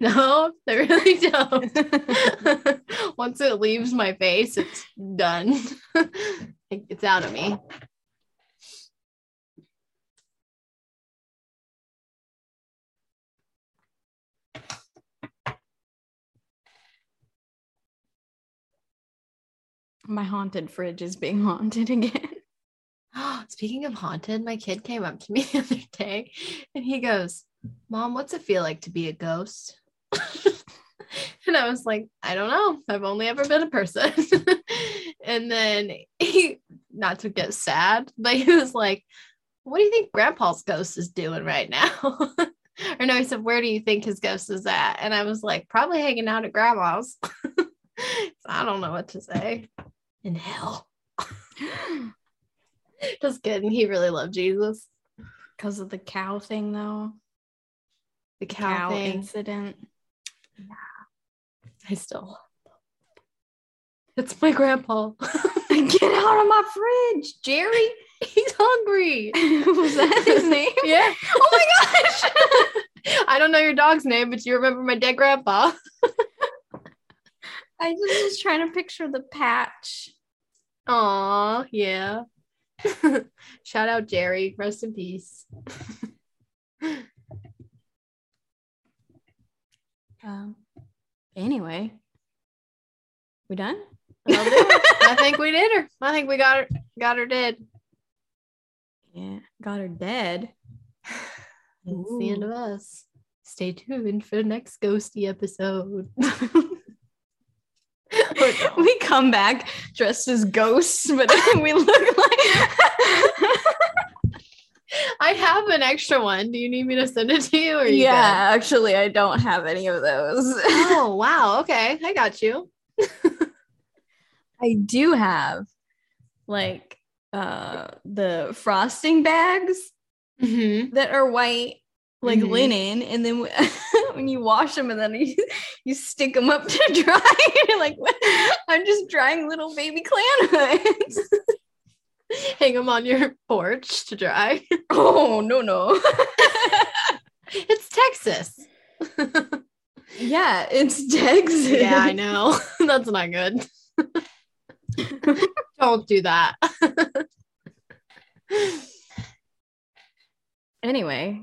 no? I really don't. Once it leaves my face, it's done. it's out of me. My haunted fridge is being haunted again. Speaking of haunted, my kid came up to me the other day and he goes, Mom, what's it feel like to be a ghost? and I was like, I don't know. I've only ever been a person. and then he, not to get sad, but he was like, what do you think Grandpa's ghost is doing right now? or no, he said, where do you think his ghost is at? And I was like, probably hanging out at Grandma's. so I don't know what to say. In hell. Just kidding. He really loved Jesus. Because of the cow thing, though. The Cow, cow, thing. incident. Yeah I still. It's my grandpa. Get out of my fridge, Jerry. He's hungry. Was that his name? Yeah. Oh my gosh. I don't know your dog's name, but you remember my dead grandpa. I was just trying to picture the patch. Aw, yeah. Shout out Jerry. Rest in peace. Um, anyway, we done? That'll do it. I think we did her. I think we got her. Got her dead. Yeah, got her dead. It's the end of us. Stay tuned for the next ghosty episode. we come back dressed as ghosts, but we look like. I have an extra one. Do you need me to send it to you? Or you yeah, actually, I don't have any of those. Oh wow. Okay, I got you. I do have like uh the frosting bags Mm-hmm. that are white like Mhm. linen and then w- when you wash them and then you, you stick them up to dry you're like i'm just drying little baby clan hoods Hang them on your porch to dry. oh no no it's Texas. yeah it's Texas. yeah, I know. That's not good. Don't do that. anyway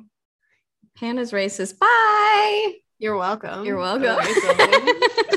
hannah's racist bye You're welcome. You're welcome.